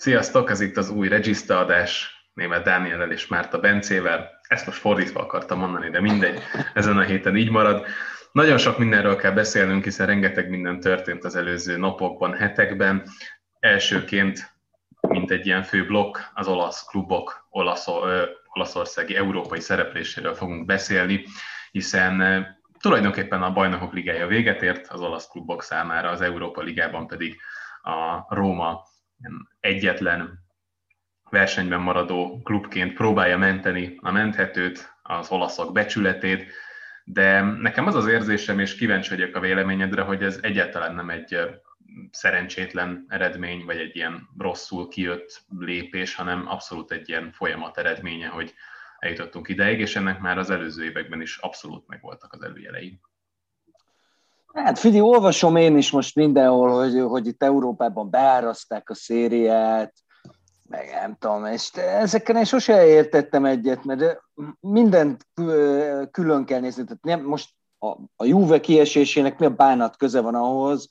Sziasztok, ez itt az új Regiszta adás, német Dániellel és Márta Bencével. Ezt most fordítva akartam mondani, de mindegy, ezen a héten így marad. Nagyon sok mindenről kell beszélnünk, hiszen rengeteg minden történt az előző napokban, hetekben. Elsőként, mint egy ilyen fő blokk, az olasz klubok olasz, ö, olaszországi európai szerepléséről fogunk beszélni, hiszen tulajdonképpen a bajnokok ligája véget ért, az olasz klubok számára, az Európa Ligában pedig a Róma egyetlen versenyben maradó klubként próbálja menteni a menthetőt, az olaszok becsületét, de nekem az az érzésem, és kíváncsi vagyok a véleményedre, hogy ez egyáltalán nem egy szerencsétlen eredmény, vagy egy ilyen rosszul kijött lépés, hanem abszolút egy ilyen folyamat eredménye, hogy eljutottunk ideig, és ennek már az előző években is abszolút megvoltak az előjelei. Hát figyelj, olvasom én is most mindenhol, hogy, hogy itt Európában beáraszták a szériát, meg nem tudom, és ezekkel én sose értettem egyet, mert mindent külön kell nézni. Tehát nem, most a, a Juve kiesésének mi a bánat köze van ahhoz,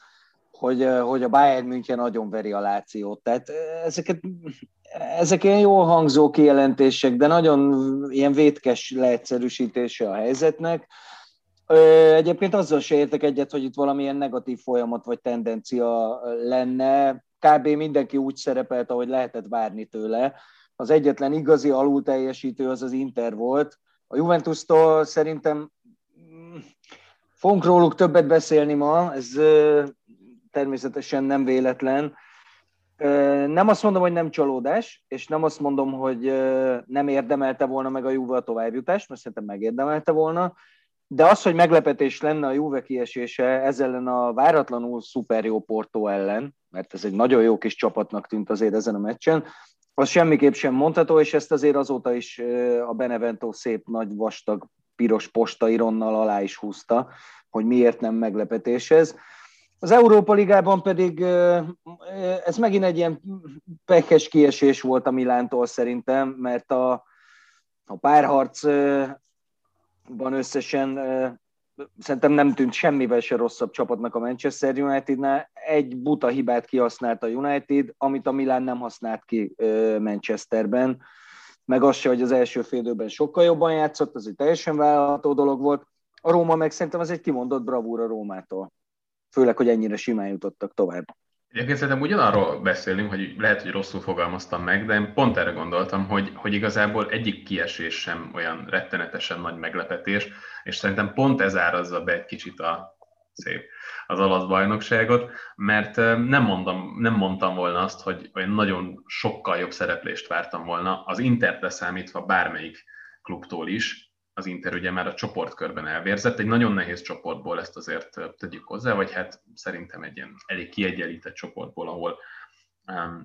hogy, hogy a Bayern München nagyon veri a Lációt. Tehát ezeket, ezek ilyen jól hangzó kijelentések, de nagyon ilyen vétkes leegyszerűsítése a helyzetnek. Egyébként azzal se értek egyet, hogy itt valamilyen negatív folyamat vagy tendencia lenne. Kb. mindenki úgy szerepelt, ahogy lehetett várni tőle. Az egyetlen igazi alulteljesítő az az Inter volt. A Juventus-tól szerintem mm, fogunk róluk többet beszélni ma, ez természetesen nem véletlen. Nem azt mondom, hogy nem csalódás, és nem azt mondom, hogy nem érdemelte volna meg a Juve a továbbjutást, mert szerintem megérdemelte volna, de az, hogy meglepetés lenne a Juve kiesése ez ellen a váratlanul szuper jó Porto ellen, mert ez egy nagyon jó kis csapatnak tűnt azért ezen a meccsen, az semmiképp sem mondható, és ezt azért azóta is a Benevento szép nagy vastag piros postaironnal alá is húzta, hogy miért nem meglepetés ez. Az Európa Ligában pedig ez megint egy ilyen pekes kiesés volt a Milántól szerintem, mert a, a párharc ban összesen szerintem nem tűnt semmivel se rosszabb csapatnak a Manchester Unitednál. Egy buta hibát kihasznált a United, amit a Milan nem használt ki Manchesterben. Meg az se, hogy az első félidőben sokkal jobban játszott, az egy teljesen vállalható dolog volt. A Róma meg szerintem az egy kimondott bravúra Rómától. Főleg, hogy ennyire simán jutottak tovább. Egyébként szerintem ugyanarról beszélünk, hogy lehet, hogy rosszul fogalmaztam meg, de én pont erre gondoltam, hogy, hogy igazából egyik kiesés sem olyan rettenetesen nagy meglepetés, és szerintem pont ez árazza be egy kicsit a szép az alasz bajnokságot, mert nem, mondom, nem mondtam volna azt, hogy olyan nagyon sokkal jobb szereplést vártam volna, az Intert számítva bármelyik klubtól is, az Inter ugye már a csoportkörben elvérzett. Egy nagyon nehéz csoportból ezt azért tegyük hozzá, vagy hát szerintem egy ilyen elég kiegyenlített csoportból, ahol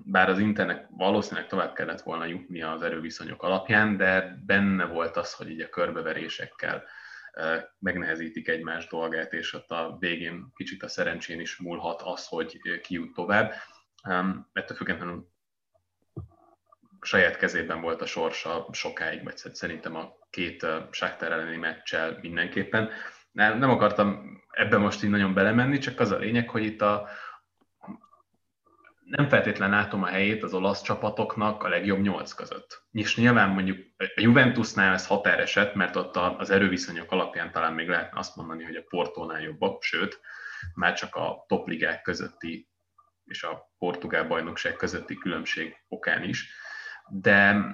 bár az Internek valószínűleg tovább kellett volna jutni az erőviszonyok alapján, de benne volt az, hogy így a körbeverésekkel megnehezítik egymás dolgát, és ott a végén kicsit a szerencsén is múlhat az, hogy ki jut tovább. Ettől függetlenül saját kezében volt a sorsa sokáig, vagy szerintem a két Sáktár elleni meccsel mindenképpen. Nem, nem akartam ebbe most így nagyon belemenni, csak az a lényeg, hogy itt a, nem feltétlen látom a helyét az olasz csapatoknak a legjobb nyolc között. És nyilván mondjuk a Juventusnál ez határeset, mert ott az erőviszonyok alapján talán még lehetne azt mondani, hogy a Portónál jobbak, sőt, már csak a topligák közötti és a portugál bajnokság közötti különbség okán is. De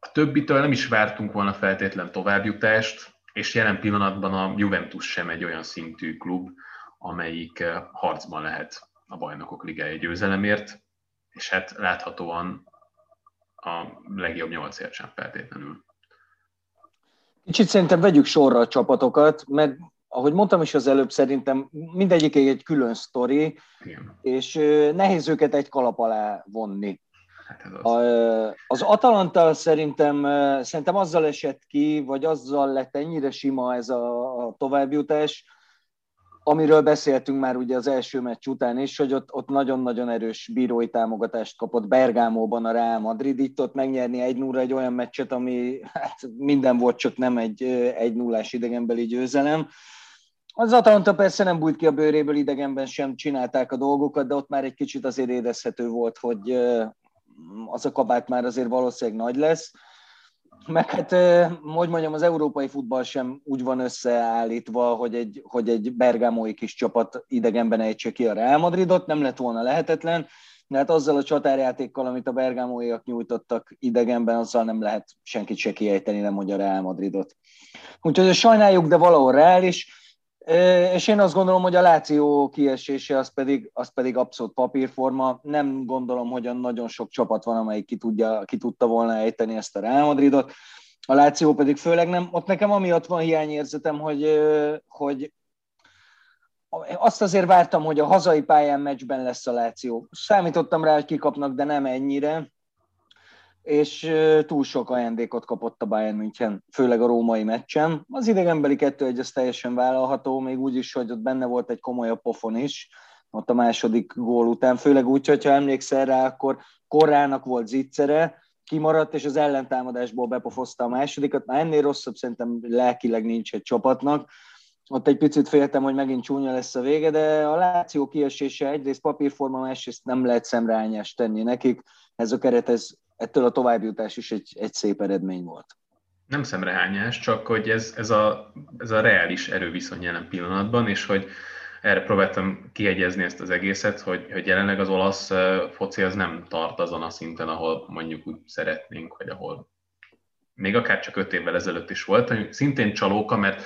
a többitől nem is vártunk volna feltétlen továbbjutást, és jelen pillanatban a Juventus sem egy olyan szintű klub, amelyik eh, harcban lehet a bajnokok ligája győzelemért, és hát láthatóan a legjobb nyolcért sem feltétlenül. Kicsit szerintem vegyük sorra a csapatokat, mert ahogy mondtam is az előbb, szerintem mindegyik egy külön sztori, Igen. és eh, nehéz őket egy kalap alá vonni. Hát az. az Atalanta szerintem, szerintem azzal esett ki, vagy azzal lett ennyire sima ez a, a továbbjutás, amiről beszéltünk már ugye az első meccs után is, hogy ott, ott nagyon-nagyon erős bírói támogatást kapott Bergámóban a Real Madrid, itt ott megnyerni egy 0 egy olyan meccset, ami hát minden volt, csak nem egy egy nullás idegenbeli győzelem. Az Atalanta persze nem bújt ki a bőréből, idegenben sem csinálták a dolgokat, de ott már egy kicsit azért érezhető volt, hogy az a kabát már azért valószínűleg nagy lesz. Meg hát, hogy mondjam, az európai futball sem úgy van összeállítva, hogy egy, hogy egy bergámói kis csapat idegenben ejtse ki a Real Madridot, nem lett volna lehetetlen, de hát azzal a csatárjátékkal, amit a bergámóiak nyújtottak idegenben, azzal nem lehet senkit se kiejteni, nem mondja a Real Madridot. Úgyhogy sajnáljuk, de valahol reális. És én azt gondolom, hogy a Láció kiesése az pedig, az pedig abszolút papírforma. Nem gondolom, hogy nagyon sok csapat van, amelyik ki, tudja, ki tudta volna ejteni ezt a Real Madridot. A Láció pedig főleg nem. Ott nekem amiatt van hiányérzetem, hogy, hogy azt azért vártam, hogy a hazai pályán meccsben lesz a Láció. Számítottam rá, hogy kikapnak, de nem ennyire és túl sok ajándékot kapott a Bayern München, főleg a római meccsen. Az idegenbeli kettő egy az teljesen vállalható, még úgy is, hogy ott benne volt egy komolyabb pofon is, ott a második gól után, főleg úgy, hogyha emlékszel rá, akkor Korrának volt zicsere, kimaradt, és az ellentámadásból bepofozta a másodikat. Már ennél rosszabb szerintem lelkileg nincs egy csapatnak. Ott egy picit féltem, hogy megint csúnya lesz a vége, de a Láció kiesése egyrészt papírforma, másrészt nem lehet szemreányást tenni nekik. Ez a keret, ez ettől a továbbjutás is egy, egy szép eredmény volt. Nem szemrehányás, csak hogy ez, ez, a, ez a reális erőviszony jelen pillanatban, és hogy erre próbáltam kiegyezni ezt az egészet, hogy, hogy jelenleg az olasz foci az nem tart azon a szinten, ahol mondjuk úgy szeretnénk, vagy ahol még akár csak öt évvel ezelőtt is volt, ami szintén csalóka, mert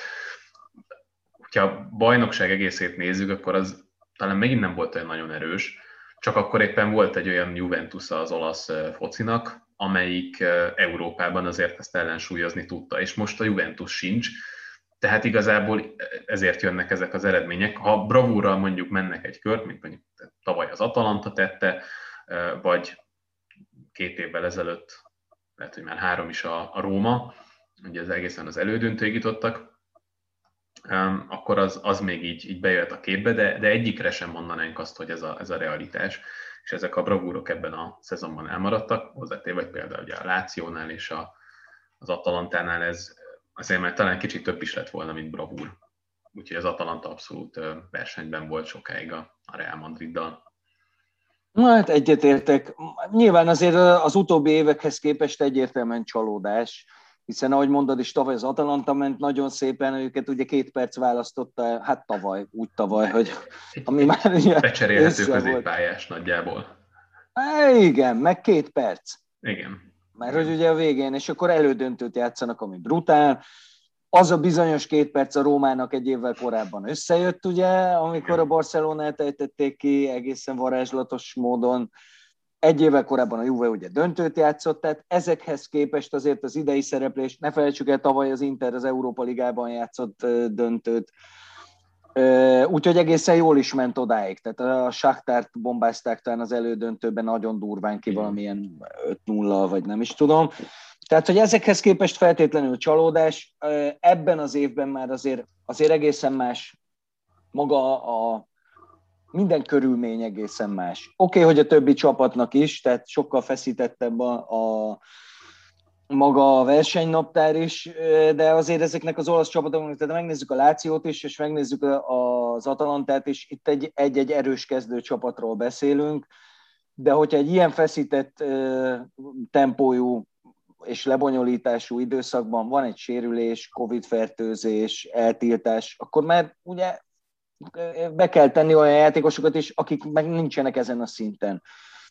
hogyha a bajnokság egészét nézzük, akkor az talán megint nem volt olyan nagyon erős, csak akkor éppen volt egy olyan Juventus az olasz focinak, amelyik Európában azért ezt ellensúlyozni tudta, és most a Juventus sincs, tehát igazából ezért jönnek ezek az eredmények. Ha bravúrral mondjuk mennek egy kört, mint mondjuk tavaly az Atalanta tette, vagy két évvel ezelőtt, lehet, hogy már három is a, a Róma, ugye az egészen az elődöntőig jutottak, akkor az, az még így, így bejött a képbe, de, de egyikre sem mondanánk azt, hogy ez a, ez a realitás, és ezek a bravúrok ebben a szezonban elmaradtak, hozzátéve például ugye a Lációnál és a, az Atalantánál ez azért már talán kicsit több is lett volna, mint bravúr. Úgyhogy az Atalanta abszolút versenyben volt sokáig a, a Real Madriddal. Na hát egyetértek. Nyilván azért az utóbbi évekhez képest egyértelműen csalódás hiszen ahogy mondod is, tavaly az Atalanta ment nagyon szépen, őket ugye két perc választotta, hát tavaly, úgy tavaly, hogy ami már ugye Becserélhető középpályás volt. nagyjából. Há, igen, meg két perc. Igen. Mert hogy ugye a végén, és akkor elődöntőt játszanak, ami brutál. Az a bizonyos két perc a Rómának egy évvel korábban összejött, ugye, amikor a Barcelonát ejtették ki egészen varázslatos módon egy évvel korábban a Juve ugye döntőt játszott, tehát ezekhez képest azért az idei szereplés, ne felejtsük el, tavaly az Inter az Európa Ligában játszott döntőt, úgyhogy egészen jól is ment odáig. Tehát a Saktárt bombázták talán az elődöntőben nagyon durván ki valamilyen 5-0, vagy nem is tudom. Tehát, hogy ezekhez képest feltétlenül csalódás, ebben az évben már azért, azért egészen más maga a, minden körülmény egészen más. Oké, okay, hogy a többi csapatnak is, tehát sokkal feszítettebb a, a maga a versenynaptár is, de azért ezeknek az olasz csapatoknak, tehát megnézzük a Lációt is, és megnézzük az Atalantát is, itt egy, egy-egy erős kezdő csapatról beszélünk, de hogyha egy ilyen feszített tempójú és lebonyolítású időszakban van egy sérülés, Covid-fertőzés, eltiltás, akkor már ugye be kell tenni olyan játékosokat is, akik meg nincsenek ezen a szinten.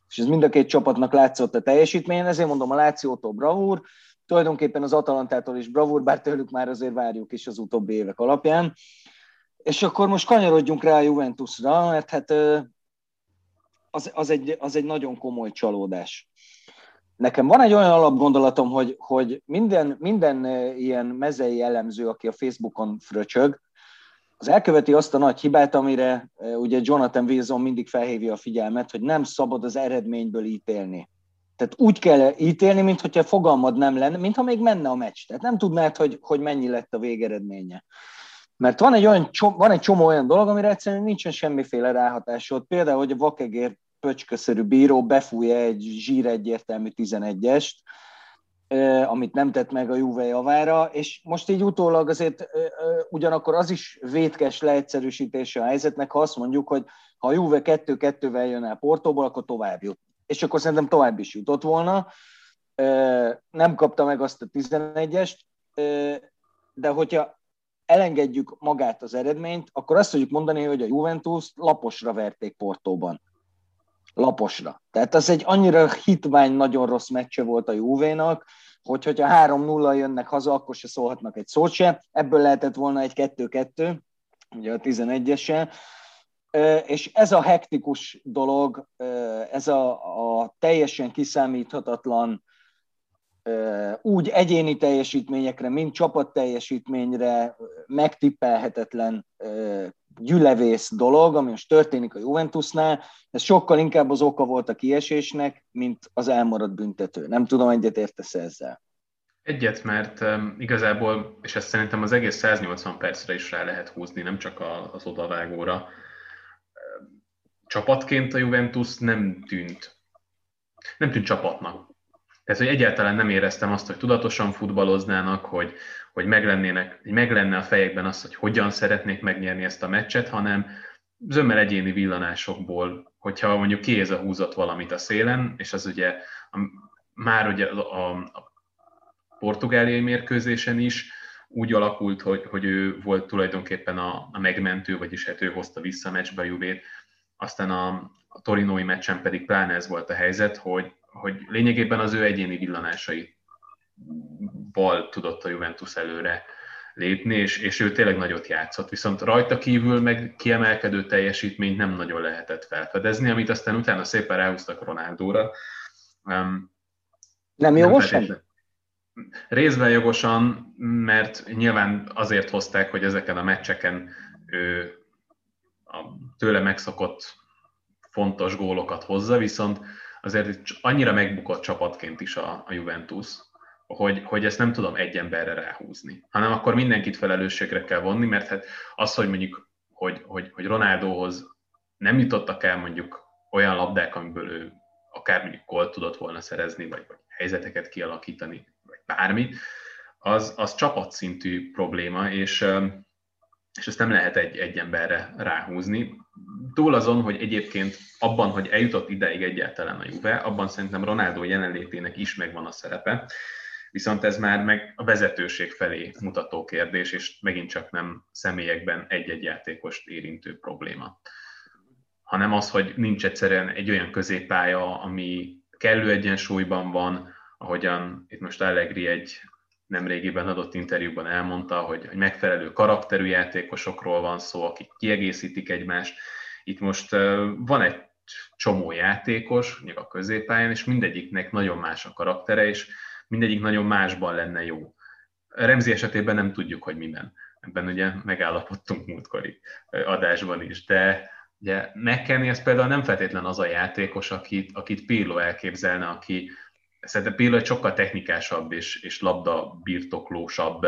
És ez mind a két csapatnak látszott a teljesítményen, ezért mondom a Lációtól bravúr, tulajdonképpen az Atalantától is bravúr, bár tőlük már azért várjuk is az utóbbi évek alapján. És akkor most kanyarodjunk rá a Juventusra, mert hát az, az, egy, az egy nagyon komoly csalódás. Nekem van egy olyan alapgondolatom, hogy, hogy minden, minden ilyen mezei elemző, aki a Facebookon fröcsög, az elköveti azt a nagy hibát, amire ugye Jonathan Wilson mindig felhívja a figyelmet, hogy nem szabad az eredményből ítélni. Tehát úgy kell ítélni, mintha fogalmad nem lenne, mintha még menne a meccs. Tehát nem tudnád, hogy, hogy mennyi lett a végeredménye. Mert van egy, olyan, van egy csomó olyan dolog, amire egyszerűen nincsen semmiféle ráhatásod. Például, hogy a vakegér pöcsköszerű bíró befújja egy zsír egyértelmű 11-est, amit nem tett meg a Juve javára, és most így utólag azért ugyanakkor az is vétkes leegyszerűsítése a helyzetnek, ha azt mondjuk, hogy ha a Juve 2-2-vel jön el Portóból, akkor tovább jut. És akkor szerintem tovább is jutott volna. Nem kapta meg azt a 11-est, de hogyha elengedjük magát az eredményt, akkor azt tudjuk mondani, hogy a Juventus laposra verték Portóban. Laposra. Tehát az egy annyira hitvány, nagyon rossz meccse volt a Juvénak, hogy hogyha 3-0 jönnek haza, akkor se szólhatnak egy szót se. Ebből lehetett volna egy 2-2, ugye a 11-esen. És ez a hektikus dolog, ez a, a teljesen kiszámíthatatlan úgy egyéni teljesítményekre, mint csapat teljesítményre megtippelhetetlen gyülevész dolog, ami most történik a Juventusnál, ez sokkal inkább az oka volt a kiesésnek, mint az elmaradt büntető. Nem tudom, egyet értesz ezzel. Egyet, mert igazából, és ezt szerintem az egész 180 percre is rá lehet húzni, nem csak az odavágóra. Csapatként a Juventus nem tűnt, nem tűnt csapatnak. Tehát, hogy egyáltalán nem éreztem azt, hogy tudatosan futballoznának, hogy, hogy meglennének, meglenne a fejekben az, hogy hogyan szeretnék megnyerni ezt a meccset, hanem zömmel egyéni villanásokból, hogyha mondjuk Kéza húzott valamit a szélen, és az ugye a, már ugye a, a portugáliai mérkőzésen is úgy alakult, hogy, hogy ő volt tulajdonképpen a, a megmentő, vagyis hát ő hozta vissza a meccsbe a Juvét, aztán a, a torinói meccsen pedig pláne ez volt a helyzet, hogy, hogy lényegében az ő egyéni villanásai bal tudott a Juventus előre lépni, és, és ő tényleg nagyot játszott, viszont rajta kívül meg kiemelkedő teljesítményt nem nagyon lehetett felfedezni, amit aztán utána szépen ráhúztak Ronaldóra. Um, nem jogosan? Nem részben jogosan, mert nyilván azért hozták, hogy ezeken a meccseken ő a tőle megszokott fontos gólokat hozza, viszont azért annyira megbukott csapatként is a, a Juventus, hogy, hogy ezt nem tudom egy emberre ráhúzni, hanem akkor mindenkit felelősségre kell vonni, mert hát az, hogy mondjuk, hogy, hogy, hogy Ronaldóhoz nem jutottak el mondjuk olyan labdák, amiből ő akár mondjuk gólt tudott volna szerezni, vagy, vagy helyzeteket kialakítani, vagy bármi, az, az csapatszintű probléma, és, és ezt nem lehet egy, egy emberre ráhúzni. Túl azon, hogy egyébként abban, hogy eljutott ideig egyáltalán a Juve, abban szerintem Ronaldo jelenlétének is megvan a szerepe, viszont ez már meg a vezetőség felé mutató kérdés, és megint csak nem személyekben egy-egy játékost érintő probléma, hanem az, hogy nincs egyszerűen egy olyan középpálya, ami kellő egyensúlyban van, ahogyan itt most Allegri egy nemrégiben adott interjúban elmondta, hogy, hogy megfelelő karakterű játékosokról van szó, akik kiegészítik egymást. Itt most van egy csomó játékos, mondjuk a középpályán, és mindegyiknek nagyon más a karaktere, és mindegyik nagyon másban lenne jó. Remzi esetében nem tudjuk, hogy miben. Ebben ugye megállapodtunk múltkori adásban is, de ugye McKennie ez például nem feltétlen az a játékos, akit, akit Pirlo elképzelne, aki szerintem Pirlo egy sokkal technikásabb és, és labda birtoklósabb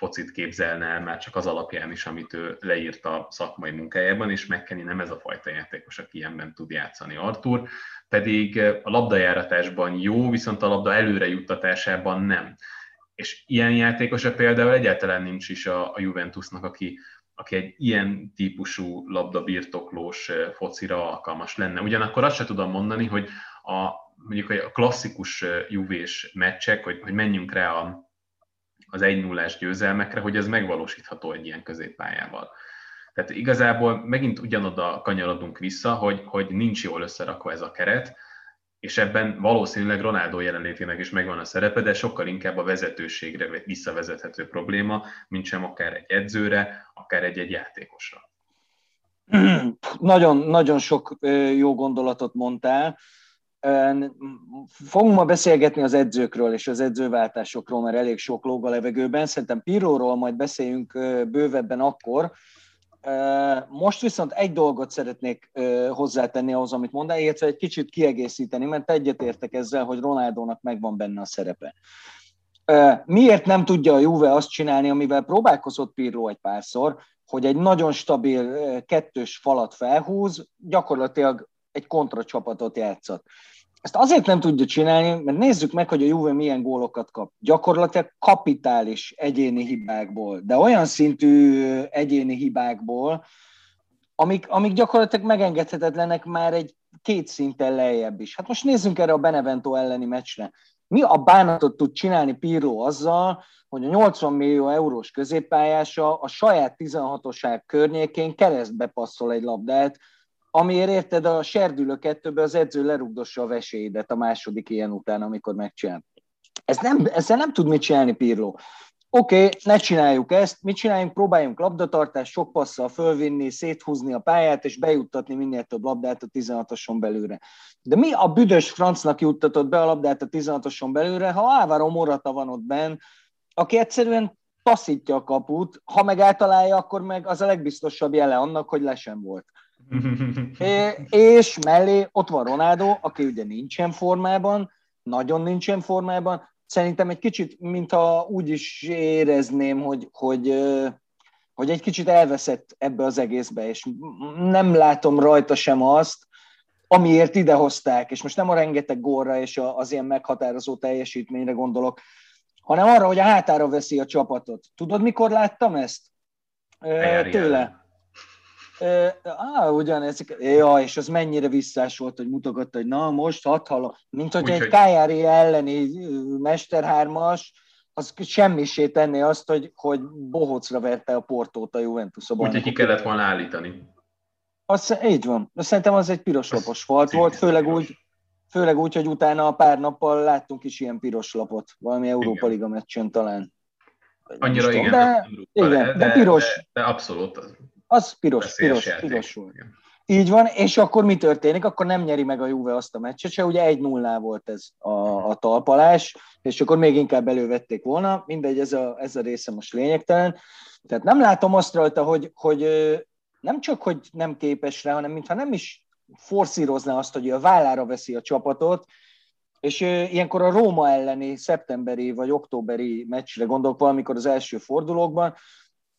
focit képzelne el, már csak az alapján is, amit ő leírt a szakmai munkájában, és McKennie nem ez a fajta játékos, aki ilyenben tud játszani. Artur pedig a labdajáratásban jó, viszont a labda előre juttatásában nem. És ilyen játékosa például egyáltalán nincs is a, a Juventusnak, aki, aki egy ilyen típusú labdabirtoklós focira alkalmas lenne. Ugyanakkor azt sem tudom mondani, hogy a, mondjuk a klasszikus juvés meccsek, hogy, hogy menjünk rá a, az 1 0 győzelmekre, hogy ez megvalósítható egy ilyen középpályával. Tehát igazából megint ugyanoda kanyarodunk vissza, hogy, hogy nincs jól összerakva ez a keret, és ebben valószínűleg Ronaldo jelenlétének is megvan a szerepe, de sokkal inkább a vezetőségre visszavezethető probléma, mint sem akár egy edzőre, akár egy-egy játékosra. Nagyon, nagyon sok jó gondolatot mondtál. Fogunk ma beszélgetni az edzőkről és az edzőváltásokról, mert elég sok lóg a levegőben. Szerintem Pirróról majd beszéljünk bővebben akkor. Most viszont egy dolgot szeretnék hozzátenni ahhoz, amit mondál, illetve egy kicsit kiegészíteni, mert egyetértek ezzel, hogy Ronaldónak megvan benne a szerepe. Miért nem tudja a Juve azt csinálni, amivel próbálkozott Pirro egy párszor, hogy egy nagyon stabil kettős falat felhúz, gyakorlatilag egy kontracsapatot játszott. ezt azért nem tudja csinálni, mert nézzük meg, hogy a Juve milyen gólokat kap. Gyakorlatilag kapitális egyéni hibákból, de olyan szintű egyéni hibákból, amik, amik gyakorlatilag megengedhetetlenek már egy két szinten lejjebb is. Hát most nézzünk erre a Benevento elleni meccsre. Mi a bánatot tud csinálni Pirlo azzal, hogy a 80 millió eurós középpályása a saját 16-oság környékén keresztbe passzol egy labdát, amiért érted a serdülő kettőbe az edző lerugdossa a veséidet a második ilyen után, amikor megcsinál. Ez nem, ezzel nem tud mit csinálni Pirlo. Oké, okay, ne csináljuk ezt, mit csináljunk, próbáljunk labdatartást, sok passzal fölvinni, széthúzni a pályát, és bejuttatni minél több labdát a 16-oson belőle. De mi a büdös francnak juttatott be a labdát a 16-oson belőle, ha Álvaro Morata van ott benn, aki egyszerűen taszítja a kaput, ha meg eltalálja, akkor meg az a legbiztosabb jele annak, hogy le sem volt. é, és mellé ott van Ronaldo, aki ugye nincsen formában, nagyon nincsen formában, szerintem egy kicsit, mintha úgy is érezném, hogy, hogy, hogy egy kicsit elveszett ebbe az egészbe, és nem látom rajta sem azt, amiért idehozták, és most nem a rengeteg górra és az ilyen meghatározó teljesítményre gondolok, hanem arra, hogy a hátára veszi a csapatot. Tudod, mikor láttam ezt? Eljárjál. Tőle. Á, ugyanez, ja, és az mennyire visszás volt, hogy mutogatta, hogy na most hat hallom, mint hogy egy Kájári elleni mesterhármas, az semmisé tenné azt, hogy, hogy bohocra verte a portót a Juventus a Úgyhogy ki kellett volna állítani. Az, így van. De szerintem az egy piros lapos falt volt, főleg úgy, főleg úgy, hogy utána a pár nappal láttunk is ilyen piros lapot, valami Európa Liga meccsen talán. Annyira igen, de, igen, de, de, piros. De, de abszolút. Az piros, piros, játék. piros volt. Igen. Így van, és akkor mi történik? Akkor nem nyeri meg a Juve azt a meccset se, ugye egy 0 volt ez a, a talpalás, és akkor még inkább elővették volna, mindegy, ez a, ez a része most lényegtelen. Tehát nem látom azt rajta, hogy, hogy nem csak, hogy nem képes rá, hanem mintha nem is forszírozná azt, hogy a vállára veszi a csapatot, és ilyenkor a Róma elleni szeptemberi vagy októberi meccsre gondolok valamikor az első fordulókban,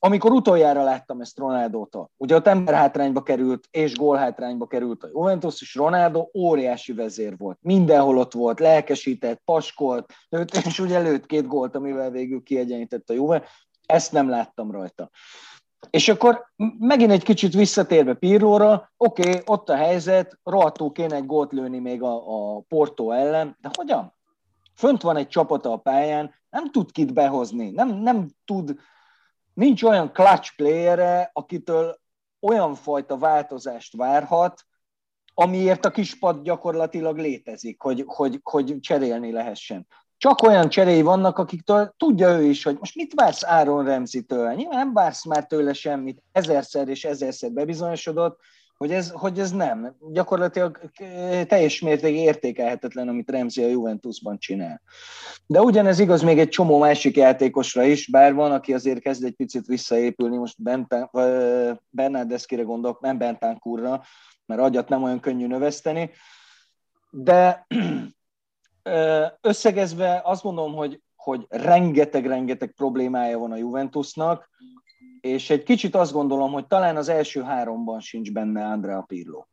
amikor utoljára láttam ezt Ronaldótól, ugye ott emberhátrányba került, és gólhátrányba került a Juventus, és Ronaldo óriási vezér volt. Mindenhol ott volt, lelkesített, paskolt, lőtt, és ugye lőtt két gólt, amivel végül kiegyenített a Juve. Ezt nem láttam rajta. És akkor megint egy kicsit visszatérve Pirlóra, oké, okay, ott a helyzet, rohadtul kéne egy gólt lőni még a, a Porto ellen, de hogyan? Fönt van egy csapata a pályán, nem tud kit behozni, nem, nem tud nincs olyan clutch playere, akitől olyan fajta változást várhat, amiért a kispad gyakorlatilag létezik, hogy, hogy, hogy cserélni lehessen. Csak olyan cseréi vannak, akiktől tudja ő is, hogy most mit vársz Áron Remzi-től? Nyilván nem vársz már tőle semmit, ezerszer és ezerszer bebizonyosodott, hogy ez, hogy ez nem. Gyakorlatilag eh, teljes mértékig értékelhetetlen, amit Remzi a Juventusban csinál. De ugyanez igaz még egy csomó másik játékosra is, bár van, aki azért kezd egy picit visszaépülni, most Bernardeszkire gondolok, nem Bentancurra, mert agyat nem olyan könnyű növeszteni, de összegezve azt mondom, hogy, hogy rengeteg-rengeteg problémája van a Juventusnak, és egy kicsit azt gondolom, hogy talán az első háromban sincs benne Andrea Pirlo.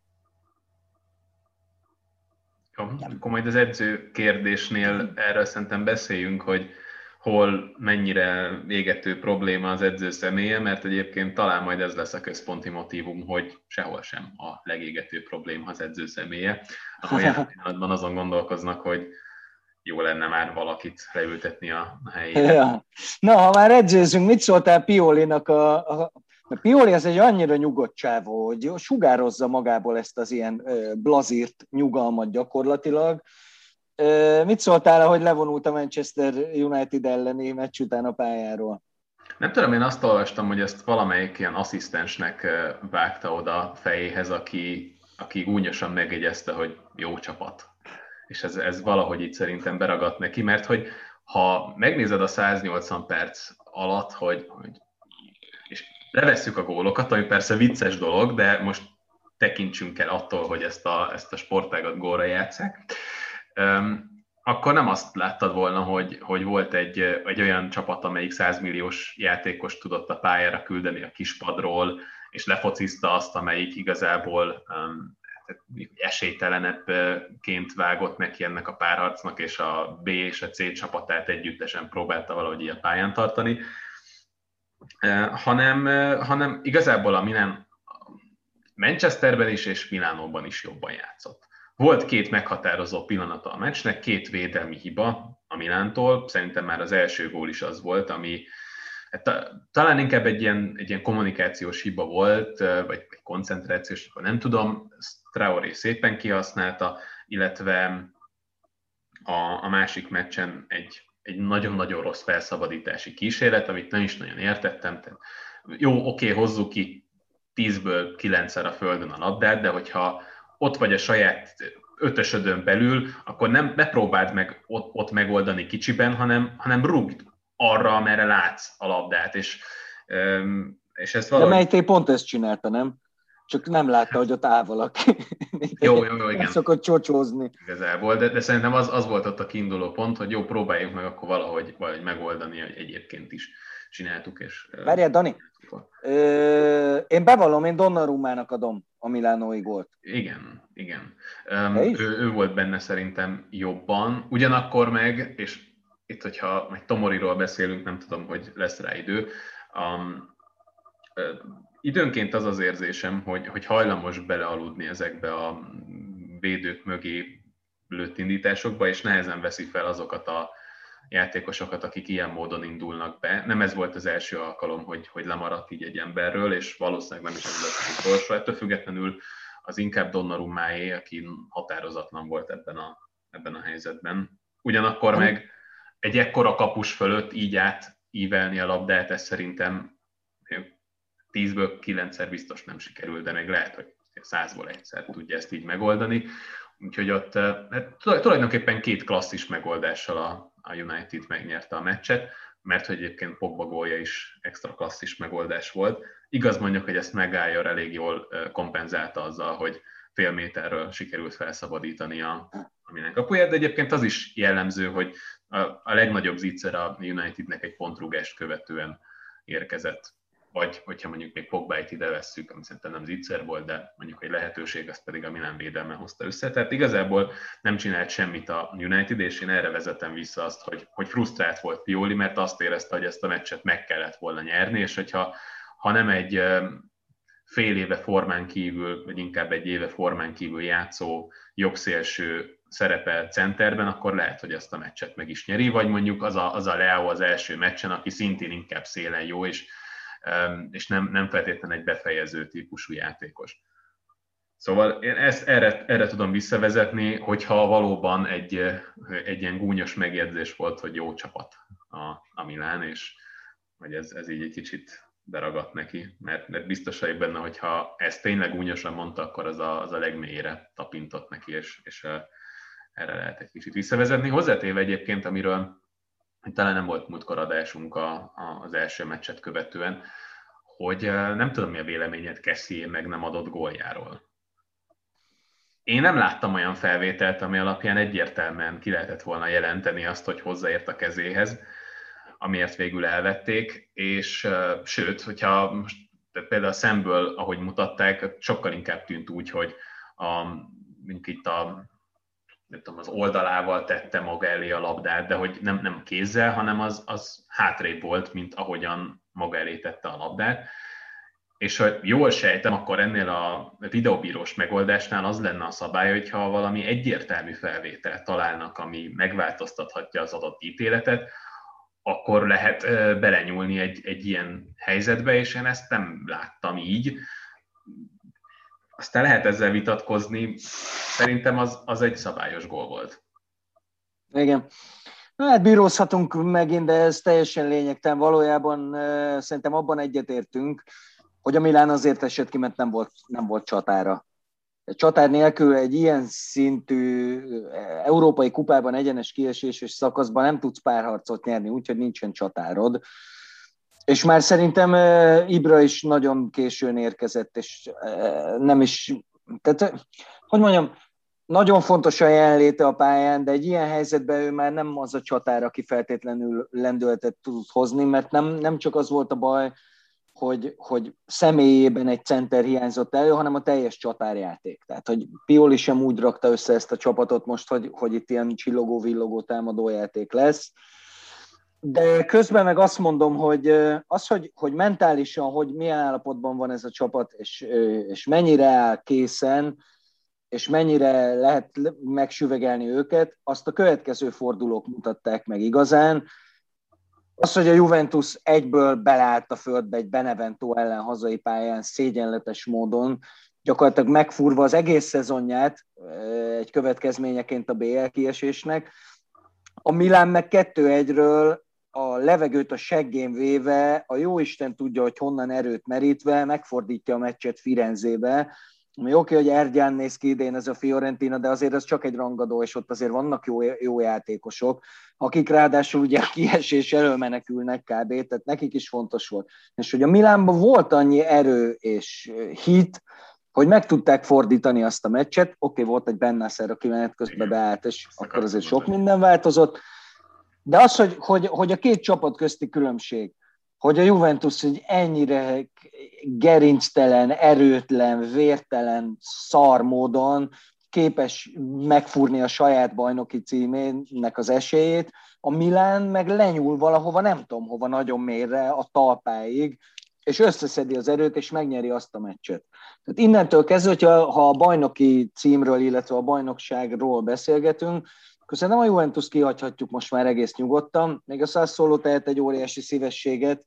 Jó, akkor majd az edző kérdésnél erről szerintem beszéljünk, hogy hol mennyire égető probléma az edző személye, mert egyébként talán majd ez lesz a központi motivum, hogy sehol sem a legégető probléma az edző személye, ahol jelen pillanatban azon gondolkoznak, hogy jó lenne már valakit leültetni a helyére. Ja. Na, ha már edzőzünk, mit szóltál Piolinak a, a a Pioli az egy annyira nyugodt csávó, hogy sugározza magából ezt az ilyen blazírt nyugalmat gyakorlatilag. Mit szóltál, hogy levonult a Manchester United elleni meccs után a pályáról? Nem tudom, én azt olvastam, hogy ezt valamelyik ilyen asszisztensnek vágta oda fejéhez, aki, aki gúnyosan megjegyezte, hogy jó csapat és ez, ez valahogy itt szerintem beragadt neki, mert hogy ha megnézed a 180 perc alatt, hogy, hogy és levesszük a gólokat, ami persze vicces dolog, de most tekintsünk el attól, hogy ezt a, ezt a sportágat gólra játszák, akkor nem azt láttad volna, hogy, hogy volt egy, egy olyan csapat, amelyik 100 milliós játékos tudott a pályára küldeni a kispadról, és lefociszta azt, amelyik igazából um, esélytelenebbként vágott neki ennek a párharcnak, és a B és a C csapatát együttesen próbálta valahogy ilyen pályán tartani, hanem, hanem igazából a Milan Manchesterben is és Milánóban is jobban játszott. Volt két meghatározó pillanata a meccsnek, két védelmi hiba a Milántól, szerintem már az első gól is az volt, ami talán inkább egy ilyen, egy ilyen kommunikációs hiba volt, vagy egy koncentrációs hiba, nem tudom, Traoré szépen kihasználta, illetve a, a másik meccsen egy, egy nagyon-nagyon rossz felszabadítási kísérlet, amit nem is nagyon értettem. Tehát, jó, oké, hozzuk ki 10-ből 9-szer a földön a labdát, de hogyha ott vagy a saját ötösödön belül, akkor nem, ne meg ott, ott megoldani kicsiben, hanem, hanem rúgd arra, amerre látsz a labdát, és, és ez valahogy... De Mejté pont ezt csinálta, nem? Csak nem látta, hogy ott áll valaki. jó, jó, jó, igen. szokott csocsózni. Igazából, de, de szerintem az, az volt ott a kiinduló pont, hogy jó, próbáljuk meg akkor valahogy, valahogy megoldani, hogy egyébként is csináltuk. És, Várjál, Dani, ö, én bevallom, én Donnarumának adom a Milánói gólt. Igen, igen. Um, ő, ő volt benne szerintem jobban, ugyanakkor meg, és itt, hogyha meg Tomoriról beszélünk, nem tudom, hogy lesz rá idő, um, időnként az az érzésem, hogy, hogy hajlamos belealudni ezekbe a védők mögé lőtt indításokba, és nehezen veszi fel azokat a játékosokat, akik ilyen módon indulnak be. Nem ez volt az első alkalom, hogy, hogy lemaradt így egy emberről, és valószínűleg nem is ez lesz az utolsó. Ettől függetlenül az inkább Donnarummáé, aki határozatlan volt ebben a, ebben a helyzetben. Ugyanakkor meg egy ekkora kapus fölött így át ívelni a labdát, ez szerintem tízből kilencszer biztos nem sikerül, de még lehet, hogy százból egyszer tudja ezt így megoldani. Úgyhogy ott hát tulajdonképpen két klasszis megoldással a, a United megnyerte a meccset, mert hogy egyébként Pogba gólja is extra klasszis megoldás volt. Igaz mondjuk, hogy ezt megállja elég jól kompenzálta azzal, hogy fél méterről sikerült felszabadítani a, a minden kapuját, de egyébként az is jellemző, hogy a, a legnagyobb zicser a Unitednek egy pontrúgást követően érkezett vagy hogyha mondjuk még Pogbáit ide vesszük, ami szerintem nem zicser volt, de mondjuk egy lehetőség, azt pedig a Milan védelme hozta össze. Tehát igazából nem csinált semmit a United, és én erre vezetem vissza azt, hogy, hogy frusztrált volt Pioli, mert azt érezte, hogy ezt a meccset meg kellett volna nyerni, és hogyha ha nem egy fél éve formán kívül, vagy inkább egy éve formán kívül játszó jogszélső szerepel centerben, akkor lehet, hogy ezt a meccset meg is nyeri, vagy mondjuk az a, az a Leo az első meccsen, aki szintén inkább szélen jó, és és nem, nem feltétlenül egy befejező típusú játékos. Szóval én ezt erre, erre tudom visszavezetni, hogyha valóban egy, egy ilyen gúnyos megjegyzés volt, hogy jó csapat a, a Milán, és hogy ez, ez így egy kicsit beragadt neki, mert, mert biztos vagyok benne, hogyha ezt tényleg gúnyosan mondta, akkor az a, az a legmélyre tapintott neki, és, és erre lehet egy kicsit visszavezetni. Hozzátéve egyébként, amiről talán nem volt múltkor adásunk a, a, az első meccset követően, hogy nem tudom, mi a véleményed Kessi meg nem adott góljáról. Én nem láttam olyan felvételt, ami alapján egyértelműen ki lehetett volna jelenteni azt, hogy hozzáért a kezéhez, amiért végül elvették, és sőt, hogyha most például a szemből, ahogy mutatták, sokkal inkább tűnt úgy, hogy a, mint itt a nem tudom, az oldalával tette maga elé a labdát, de hogy nem, nem kézzel, hanem az, az hátrébb volt, mint ahogyan maga elé tette a labdát. És ha jól sejtem, akkor ennél a videóbírós megoldásnál az lenne a szabály, hogyha valami egyértelmű felvételt találnak, ami megváltoztathatja az adott ítéletet, akkor lehet belenyúlni egy, egy ilyen helyzetbe, és én ezt nem láttam így. Aztán lehet ezzel vitatkozni, szerintem az, az egy szabályos gól volt. Igen. Hát bírózhatunk megint, de ez teljesen lényegtelen. Valójában szerintem abban egyetértünk, hogy a Milán azért esett ki, mert nem volt, nem volt csatára. Csatár nélkül egy ilyen szintű európai kupában egyenes kieséses szakaszban nem tudsz párharcot nyerni, úgyhogy nincsen csatárod. És már szerintem Ibra is nagyon későn érkezett, és nem is, tehát, hogy mondjam, nagyon fontos a jelenléte a pályán, de egy ilyen helyzetben ő már nem az a csatár, aki feltétlenül lendületet tud hozni, mert nem, nem csak az volt a baj, hogy, hogy személyében egy center hiányzott elő, hanem a teljes csatárjáték. Tehát, hogy Pioli sem úgy rakta össze ezt a csapatot most, hogy, hogy itt ilyen csillogó-villogó támadójáték lesz. De közben meg azt mondom, hogy az, hogy, hogy mentálisan, hogy milyen állapotban van ez a csapat, és, és mennyire áll készen, és mennyire lehet megsüvegelni őket, azt a következő fordulók mutatták meg igazán. Az, hogy a Juventus egyből belállt a földbe egy Benevento ellen hazai pályán szégyenletes módon, gyakorlatilag megfúrva az egész szezonját egy következményeként a BL kiesésnek. A Milán meg 2-1-ről a levegőt a seggén véve, a jóisten tudja, hogy honnan erőt merítve, megfordítja a meccset Firenzébe, ami oké, okay, hogy Ergyán néz ki idén ez a Fiorentina, de azért ez csak egy rangadó, és ott azért vannak jó, jó játékosok, akik ráadásul ugye a kiesés elől menekülnek kb. Tehát nekik is fontos volt. És hogy a Milánban volt annyi erő és hit, hogy meg tudták fordítani azt a meccset. Oké, okay, volt egy Bennászer, aki menet közben beállt, és akkor azért sok minden változott. De az, hogy, hogy, hogy a két csapat közti különbség, hogy a Juventus egy ennyire gerinctelen, erőtlen, vértelen, szar módon képes megfúrni a saját bajnoki címének az esélyét, a Milán meg lenyúl valahova, nem tudom hova, nagyon mélyre, a talpáig, és összeszedi az erőt, és megnyeri azt a meccset. Tehát innentől kezdve, hogyha, ha a bajnoki címről, illetve a bajnokságról beszélgetünk, szerintem a Juventus kihagyhatjuk most már egész nyugodtan. Még a Sassuolo tehet egy óriási szívességet,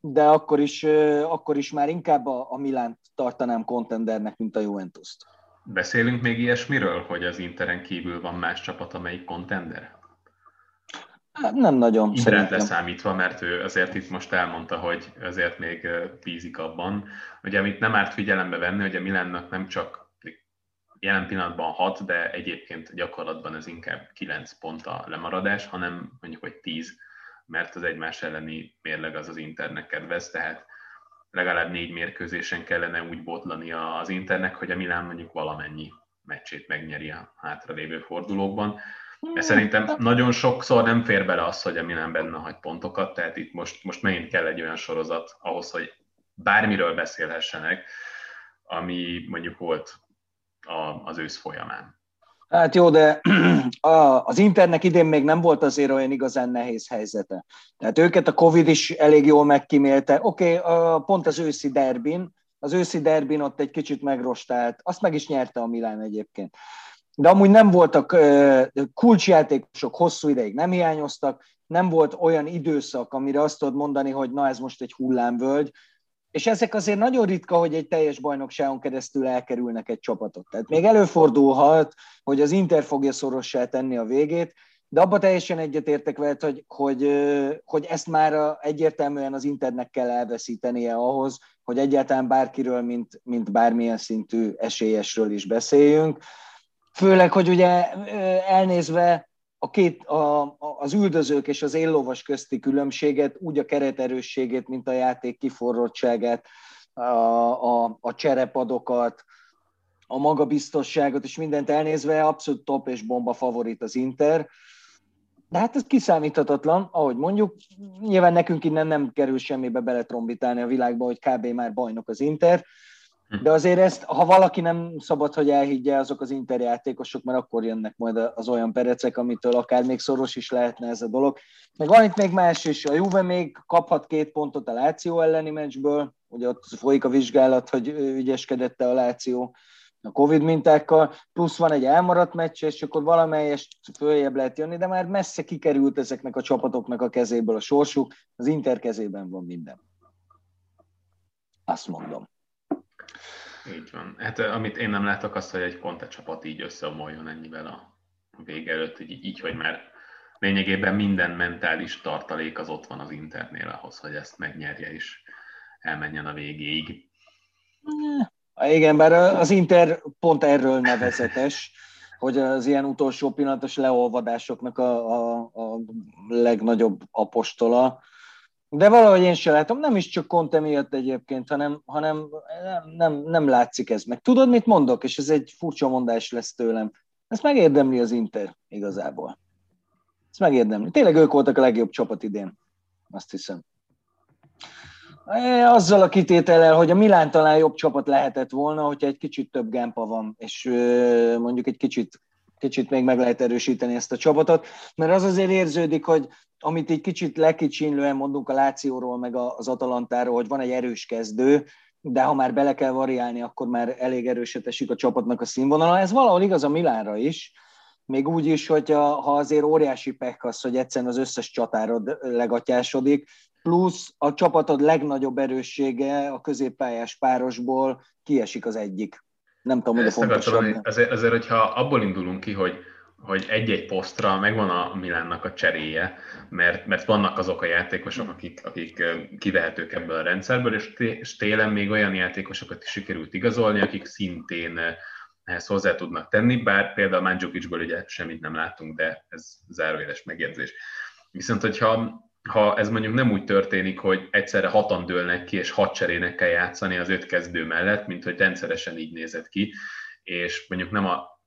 de akkor is, akkor is már inkább a, a Milánt tartanám kontendernek, mint a Juventus-t. Beszélünk még ilyesmiről, hogy az Interen kívül van más csapat, amelyik kontender? Nem nagyon. Indrát leszámítva, mert ő azért itt most elmondta, hogy azért még bízik abban. Ugye, amit nem árt figyelembe venni, hogy a Milánnak nem csak jelen pillanatban 6, de egyébként gyakorlatban ez inkább 9 pont a lemaradás, hanem mondjuk, hogy 10, mert az egymás elleni mérleg az az Internek kedvez, tehát legalább négy mérkőzésen kellene úgy botlani az Internek, hogy a Milán mondjuk valamennyi meccsét megnyeri a hátralévő fordulókban. De szerintem nagyon sokszor nem fér bele az, hogy a Milán benne hagy pontokat, tehát itt most, most megint kell egy olyan sorozat ahhoz, hogy bármiről beszélhessenek, ami mondjuk volt a, az ősz folyamán. Hát jó, de az Internek idén még nem volt azért olyan igazán nehéz helyzete. Tehát őket a Covid is elég jól megkímélte. Oké, okay, pont az őszi derbin, az őszi derbin ott egy kicsit megrostált, azt meg is nyerte a Milán egyébként. De amúgy nem voltak kulcsjátékosok, hosszú ideig nem hiányoztak, nem volt olyan időszak, amire azt tudod mondani, hogy na ez most egy hullámvölgy, és ezek azért nagyon ritka, hogy egy teljes bajnokságon keresztül elkerülnek egy csapatot. Tehát még előfordulhat, hogy az Inter fogja szorossá tenni a végét, de abba teljesen egyetértek veled, hogy, hogy, hogy ezt már egyértelműen az Internek kell elveszítenie ahhoz, hogy egyáltalán bárkiről, mint, mint bármilyen szintű esélyesről is beszéljünk. Főleg, hogy ugye elnézve a két, a, az üldözők és az éllovas közti különbséget, úgy a kereterősségét, mint a játék kiforrottságát, a, a, a cserepadokat, a magabiztosságot és mindent elnézve abszolút top és bomba favorit az Inter. De hát ez kiszámíthatatlan, ahogy mondjuk, nyilván nekünk innen nem kerül semmibe beletrombitálni a világba, hogy kb. már bajnok az Inter, de azért ezt, ha valaki nem szabad, hogy elhiggye, azok az interjátékosok, mert akkor jönnek majd az olyan perecek, amitől akár még szoros is lehetne ez a dolog. Meg van itt még más is, a Juve még kaphat két pontot a Láció elleni meccsből, ugye ott folyik a vizsgálat, hogy ügyeskedette a Láció a Covid mintákkal, plusz van egy elmaradt meccs, és akkor valamelyest följebb lehet jönni, de már messze kikerült ezeknek a csapatoknak a kezéből a sorsuk, az Inter kezében van minden. Azt mondom. Így van. Hát amit én nem látok azt, hogy egy Conte csapat így összeomoljon ennyivel a vége előtt, hogy így, hogy már lényegében minden mentális tartalék az ott van az Internél ahhoz, hogy ezt megnyerje és elmenjen a végéig. Igen, bár az Inter pont erről nevezetes, hogy az ilyen utolsó pillanatos leolvadásoknak a, a, a legnagyobb apostola, de valahogy én sem látom, nem is csak Conte miatt egyébként, hanem, hanem nem, nem, nem látszik ez meg. Tudod, mit mondok? És ez egy furcsa mondás lesz tőlem. Ezt megérdemli az Inter igazából. Ezt megérdemli. Tényleg ők voltak a legjobb csapat idén. Azt hiszem. Azzal a kitétellel, hogy a Milán talán jobb csapat lehetett volna, hogyha egy kicsit több gempa van, és mondjuk egy kicsit, kicsit még meg lehet erősíteni ezt a csapatot, mert az azért érződik, hogy amit egy kicsit lekicsinlően mondunk a Lációról, meg az Atalantáról, hogy van egy erős kezdő, de ha már bele kell variálni, akkor már elég erőset esik a csapatnak a színvonala. Ez valahol igaz a Milánra is, még úgy is, hogy ha azért óriási pek az, hogy egyszerűen az összes csatárod legatyásodik, plusz a csapatod legnagyobb erőssége a középpályás párosból kiesik az egyik. Nem tudom, hogy a fontosabb. Azért, azért, hogyha abból indulunk ki, hogy hogy egy-egy posztra megvan a Milánnak a cseréje, mert, mert vannak azok a játékosok, akik, akik kivehetők ebből a rendszerből, és télen még olyan játékosokat is sikerült igazolni, akik szintén ehhez hozzá tudnak tenni, bár például Mandzukicsből ugye semmit nem látunk, de ez zárójeles megjegyzés. Viszont, hogyha ha ez mondjuk nem úgy történik, hogy egyszerre hatan dőlnek ki, és hat cserének kell játszani az öt kezdő mellett, mint hogy rendszeresen így nézett ki, és mondjuk nem a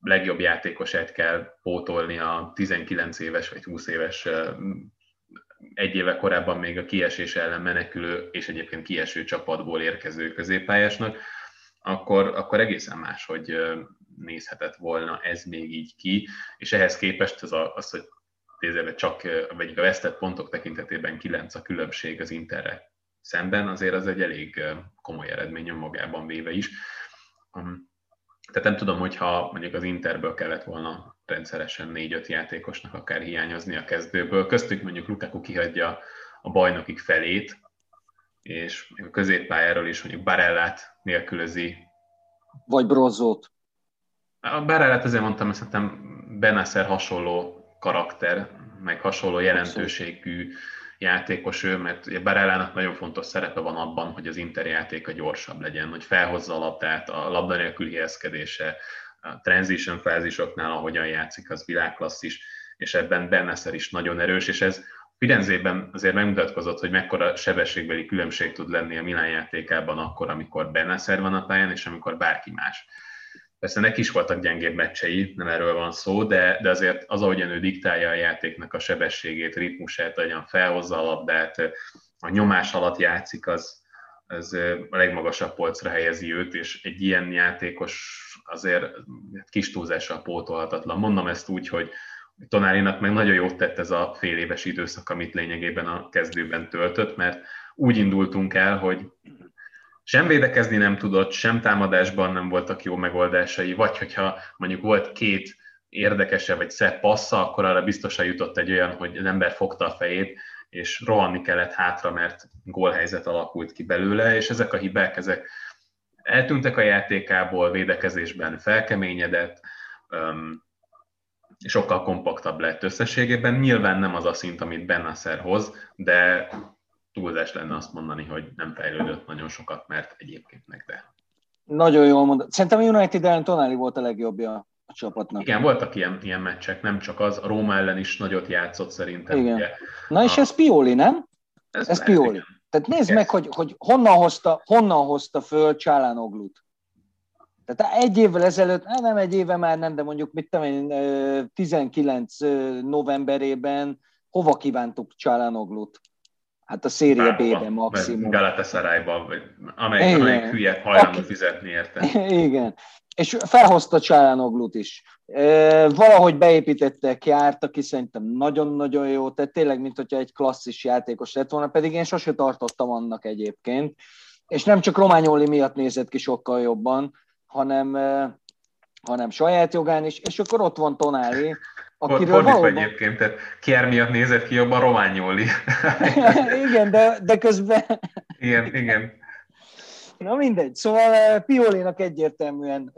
legjobb játékosát kell pótolni a 19 éves vagy 20 éves egy éve korábban még a kiesés ellen menekülő és egyébként kieső csapatból érkező középpályásnak, akkor, akkor egészen más, hogy nézhetett volna ez még így ki, és ehhez képest az, a, az hogy tézebe csak, vagy a vesztett pontok tekintetében 9 a különbség az Interre szemben, azért az egy elég komoly eredmény magában véve is. Tehát nem tudom, hogyha mondjuk az Interből kellett volna rendszeresen 4-5 játékosnak akár hiányozni a kezdőből, köztük mondjuk Lukaku kihagyja a bajnokik felét, és a középpályáról is mondjuk Barellát nélkülözi. Vagy Brozzót. A Barellát azért mondtam, hogy szerintem Benasser hasonló karakter, meg hasonló jelentőségű játékos ő, mert ugye Barellának nagyon fontos szerepe van abban, hogy az Inter játéka gyorsabb legyen, hogy felhozza a labdát, a labda nélkül helyezkedése, a transition fázisoknál, ahogyan játszik, az világklasszis, és ebben Benneszer is nagyon erős, és ez Firenzében azért megmutatkozott, hogy mekkora sebességbeli különbség tud lenni a Milán játékában akkor, amikor Benneszer van a pályán, és amikor bárki más. Persze neki is voltak gyengébb meccsei, nem erről van szó, de, de azért az, ahogyan ő diktálja a játéknak a sebességét, ritmusát, ahogyan felhozza a labdát, a nyomás alatt játszik, az, az a legmagasabb polcra helyezi őt, és egy ilyen játékos azért kis túlzással pótolhatatlan. Mondom ezt úgy, hogy Tonárinak meg nagyon jót tett ez a fél éves időszak, amit lényegében a kezdőben töltött, mert úgy indultunk el, hogy sem védekezni nem tudott, sem támadásban nem voltak jó megoldásai, vagy hogyha mondjuk volt két érdekesebb vagy szebb passza, akkor arra biztosan jutott egy olyan, hogy az ember fogta a fejét, és rohanni kellett hátra, mert gólhelyzet alakult ki belőle, és ezek a hibák, ezek eltűntek a játékából, védekezésben felkeményedett, sokkal kompaktabb lett összességében. Nyilván nem az a szint, amit Benasser hoz, de túlzás lenne azt mondani, hogy nem fejlődött nagyon sokat, mert egyébként meg de. Nagyon jól mondod. Szerintem a United ellen Tonali volt a legjobbja a csapatnak. Igen, voltak ilyen, ilyen meccsek, nem csak az. A Róma ellen is nagyot játszott szerintem. Igen. Ugye. Na és a... ez Pioli, nem? Ez, ez Pioli. Igen. Tehát nézd meg, hogy, hogy honnan, hozta, honnan hozta föl Csálánoglut. Tehát egy évvel ezelőtt, nem egy éve már nem, de mondjuk mit tudom én, 19 novemberében hova kívántuk Csálánoglut? Hát a széria B-ben maximum. Galatasaray-ban, vagy amelyik, Igen. amelyik hülye hajlandó fizetni érte. Igen. És felhozta Csálánoglut is. E, valahogy beépítettek, járt, aki szerintem nagyon-nagyon jó, tehát tényleg, mint hogyha egy klasszis játékos lett volna, pedig én sose tartottam annak egyébként. És nem csak Rományoli miatt nézett ki sokkal jobban, hanem, hanem saját jogán is, és akkor ott van Tonáli, akiről valóban... egyébként, tehát Kier miatt nézett ki jobban Rományoli. igen, de, de közben... igen, igen. Na mindegy, szóval Piolinak egyértelműen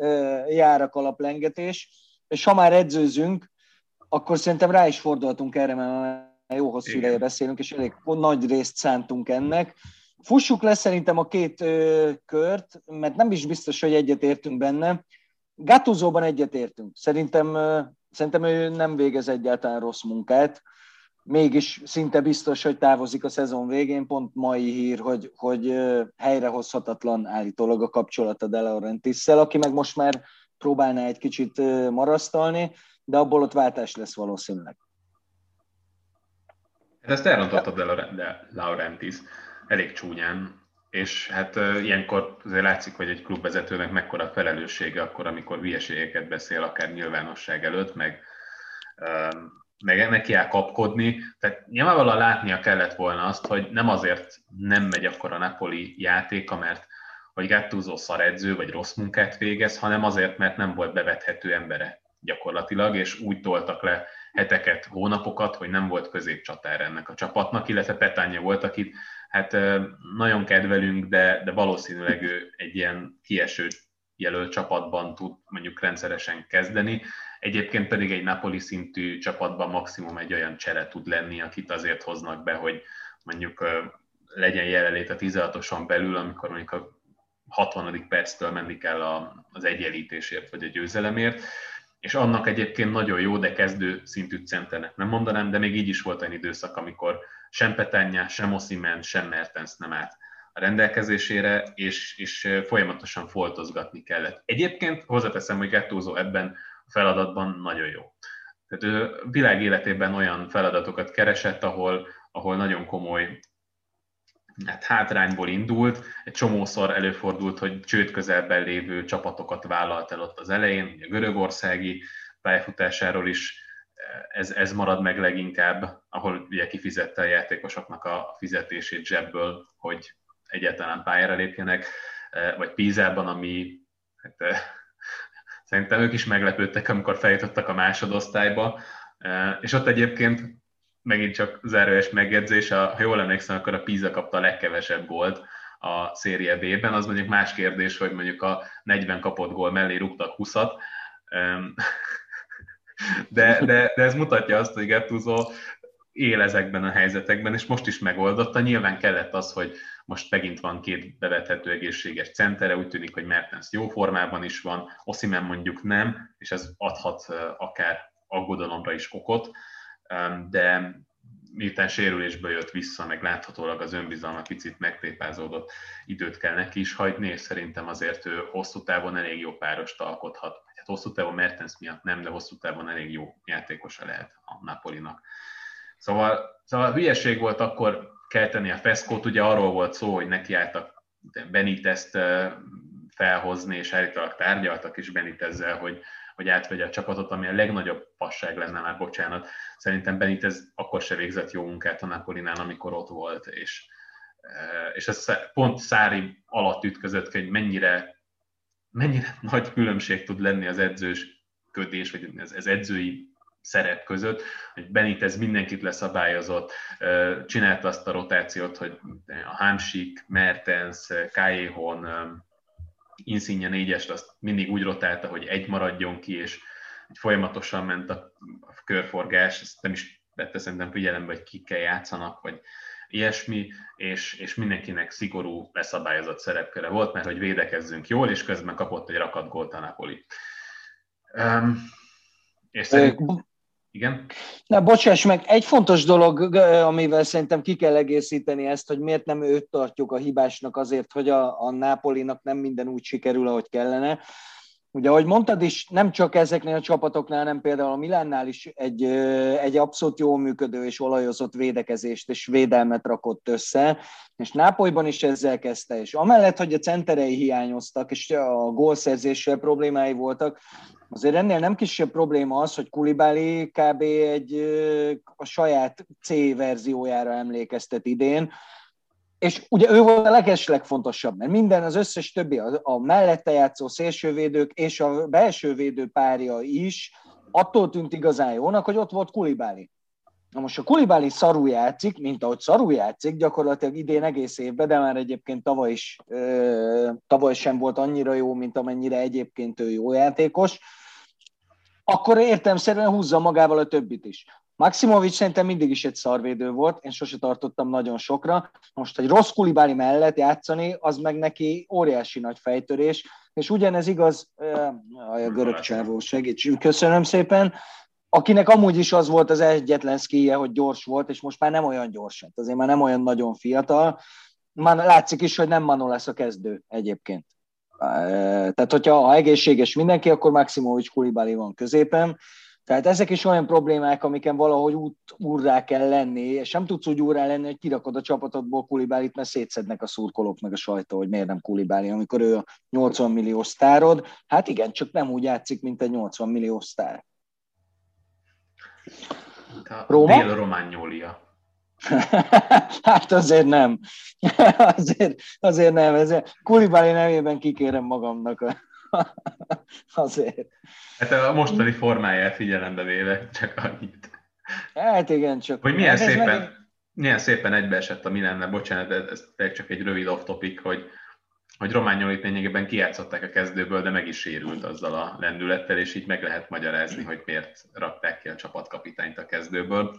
jár a kalaplengetés, és ha már edzőzünk, akkor szerintem rá is fordulhatunk erre, mert jó hosszú ideje beszélünk, és elég nagy részt szántunk ennek. Fussuk le szerintem a két ö, kört, mert nem is biztos, hogy egyetértünk benne. Gatuzóban egyetértünk. Szerintem, ö, szerintem ő nem végez egyáltalán rossz munkát. Mégis szinte biztos, hogy távozik a szezon végén. Pont mai hír, hogy, hogy helyrehozhatatlan állítólag a kapcsolata De Laurentisszel, aki meg most már próbálná egy kicsit marasztalni, de abból ott váltás lesz valószínűleg. Ezt elrontotta De Laurentiis elég csúnyán, és hát ilyenkor azért látszik, hogy egy klubvezetőnek mekkora felelőssége akkor, amikor hülyeségeket beszél, akár nyilvánosság előtt, meg, meg neki kell kapkodni. Tehát nyilvánvalóan látnia kellett volna azt, hogy nem azért nem megy akkor a Napoli játéka, mert vagy Gattuso szaredző, vagy rossz munkát végez, hanem azért, mert nem volt bevethető embere gyakorlatilag, és úgy toltak le heteket, hónapokat, hogy nem volt középcsatár ennek a csapatnak, illetve Petánya volt, akit hát nagyon kedvelünk, de, de valószínűleg ő egy ilyen kieső jelölt csapatban tud mondjuk rendszeresen kezdeni. Egyébként pedig egy Napoli szintű csapatban maximum egy olyan csere tud lenni, akit azért hoznak be, hogy mondjuk legyen jelenlét a 16-oson belül, amikor mondjuk a 60. perctől menni kell az egyenlítésért vagy a győzelemért és annak egyébként nagyon jó, de kezdő szintű centernek nem mondanám, de még így is volt egy időszak, amikor sem Petanya, sem Osimen, sem Mertens nem állt a rendelkezésére, és, és folyamatosan foltozgatni kellett. Egyébként hozzáteszem, hogy Gattuso ebben a feladatban nagyon jó. Tehát ő világ életében olyan feladatokat keresett, ahol, ahol nagyon komoly hát hátrányból indult, egy csomószor előfordult, hogy csőd közelben lévő csapatokat vállalt el ott az elején, a görögországi pályafutásáról is ez, ez marad meg leginkább, ahol ugye kifizette a játékosoknak a fizetését zsebből, hogy egyáltalán pályára lépjenek, vagy Pízában, ami hát, szerintem ők is meglepődtek, amikor feljutottak a másodosztályba, és ott egyébként megint csak záróes megjegyzés, ha jól emlékszem, akkor a Pisa kapta a legkevesebb gólt a Szérie B-ben, az mondjuk más kérdés, hogy mondjuk a 40 kapott gól mellé rúgtak 20-at, de, de, de ez mutatja azt, hogy Gattuso él ezekben a helyzetekben, és most is megoldotta. Nyilván kellett az, hogy most megint van két bevethető egészséges centere, úgy tűnik, hogy Mertens jó formában is van, Oszimen mondjuk nem, és ez adhat akár aggodalomra is okot de miután sérülésből jött vissza, meg láthatólag az önbizalma picit megtépázódott, időt kell neki is hagyni, és szerintem azért ő hosszú távon elég jó párost alkothat. Hát hosszú távon Mertens miatt nem, de hosszú távon elég jó játékosa lehet a Napolinak. Szóval, szóval hülyeség volt akkor kelteni a feszkót, ugye arról volt szó, hogy nekiálltak Benitezt felhozni, és állítólag tárgyaltak is Benitezzel, hogy hogy átvegye a csapatot, ami a legnagyobb passág lenne már, bocsánat. Szerintem Benitez akkor se végzett jó munkát a Napolinál, amikor ott volt, és, eh, és ez pont Szári alatt ütközött, hogy mennyire, mennyire nagy különbség tud lenni az edzős ködés, vagy ez, ez edzői szerep között, hogy Benitez mindenkit leszabályozott, eh, csinálta azt a rotációt, hogy a Hamsik, Mertens, Kájéhon, Insigne négyest azt mindig úgy rotálta, hogy egy maradjon ki, és folyamatosan ment a, körforgás, ezt nem is vette szerintem figyelembe, hogy kikkel játszanak, vagy ilyesmi, és, és mindenkinek szigorú, leszabályozott szerepköre volt, mert hogy védekezzünk jól, és közben kapott egy rakat gólt a Napoli. Um, és szerint... Igen? Na, bocsáss meg, egy fontos dolog, amivel szerintem ki kell egészíteni ezt, hogy miért nem őt tartjuk a hibásnak azért, hogy a, a Nápolinak nem minden úgy sikerül, ahogy kellene. Ugye, ahogy mondtad is, nem csak ezeknél a csapatoknál, hanem például a Milánnál is egy, egy abszolút jól működő és olajozott védekezést és védelmet rakott össze, és Nápolyban is ezzel kezdte, és amellett, hogy a centerei hiányoztak, és a gólszerzéssel problémái voltak, Azért ennél nem kisebb probléma az, hogy Kulibáli kb. egy a saját C verziójára emlékeztet idén, és ugye ő volt a leges legfontosabb, mert minden, az összes többi, a, a mellette játszó szélsővédők és a belső védő párja is attól tűnt igazán jónak, hogy ott volt Kulibáli. Na most a Kulibáli szarú játszik, mint ahogy szarú játszik, gyakorlatilag idén egész évben, de már egyébként tavaly is, tavaly sem volt annyira jó, mint amennyire egyébként ő jó játékos, akkor értelmszerűen húzza magával a többit is. Maximovic szerintem mindig is egy szarvédő volt, én sose tartottam nagyon sokra. Most egy rossz kulibáli mellett játszani, az meg neki óriási nagy fejtörés, és ugyanez igaz, a görög csávó segíts, köszönöm szépen, akinek amúgy is az volt az egyetlen szkíje, hogy gyors volt, és most már nem olyan gyors, hát azért már nem olyan nagyon fiatal. Már látszik is, hogy nem Manu lesz a kezdő egyébként. Tehát, hogyha ha egészséges mindenki, akkor Maximovic Kulibali van középen. Tehát ezek is olyan problémák, amiken valahogy út, úrrá kell lenni, és nem tudsz úgy úrrá lenni, hogy kirakod a csapatodból Kulibálit, mert szétszednek a szurkolók meg a sajtó, hogy miért nem Kulibáli, amikor ő a 80 millió sztárod. Hát igen, csak nem úgy játszik, mint egy 80 millió sztár. Róma? Nyólia. hát azért nem. azért, azért nem. Ezért Kulibáli nevében kikérem magamnak a azért. Hát a mostani formáját figyelembe véve, csak annyit. Hát igen, csak... Hogy milyen szépen, meg... milyen szépen egybeesett a Milenne, bocsánat, ez, ez csak egy rövid off-topic, hogy, hogy Rományolit lényegében kijátszották a kezdőből, de meg is sérült azzal a lendülettel, és így meg lehet magyarázni, hogy miért rakták ki a csapatkapitányt a kezdőből.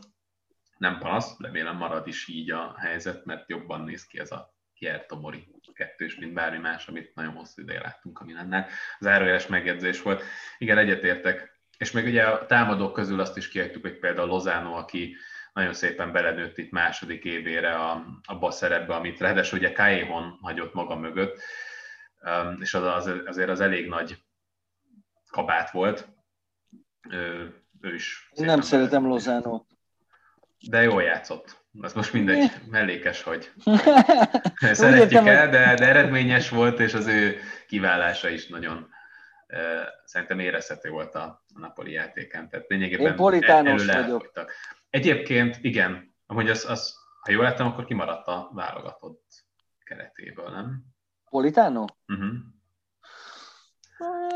Nem panasz, remélem marad is így a helyzet, mert jobban néz ki ez a Kier Tomori kettős, mint bármi más, amit nagyon hosszú ideje láttunk a Milannál. Zárójeles megjegyzés volt. Igen, egyetértek. És még ugye a támadók közül azt is kihagytuk, hogy például Lozano, aki nagyon szépen belenőtt itt második évére a, abba a szerepbe, amit ráadásul ugye Kaéhon hagyott maga mögött, um, és az, az, azért az elég nagy kabát volt. Ő, ő is. Én nem szeretem Lozánót. De jól játszott. Az most mindegy, mellékes, hogy szeretjük el, de, de eredményes volt, és az ő kiválása is nagyon uh, szerintem érezhető volt a, a Napoli játékán. Tehát lényegében Én politános vagyok. Egyébként igen, amúgy az, az, ha jól láttam, akkor kimaradt a válogatott keretéből, nem? Politánó? Uh-huh.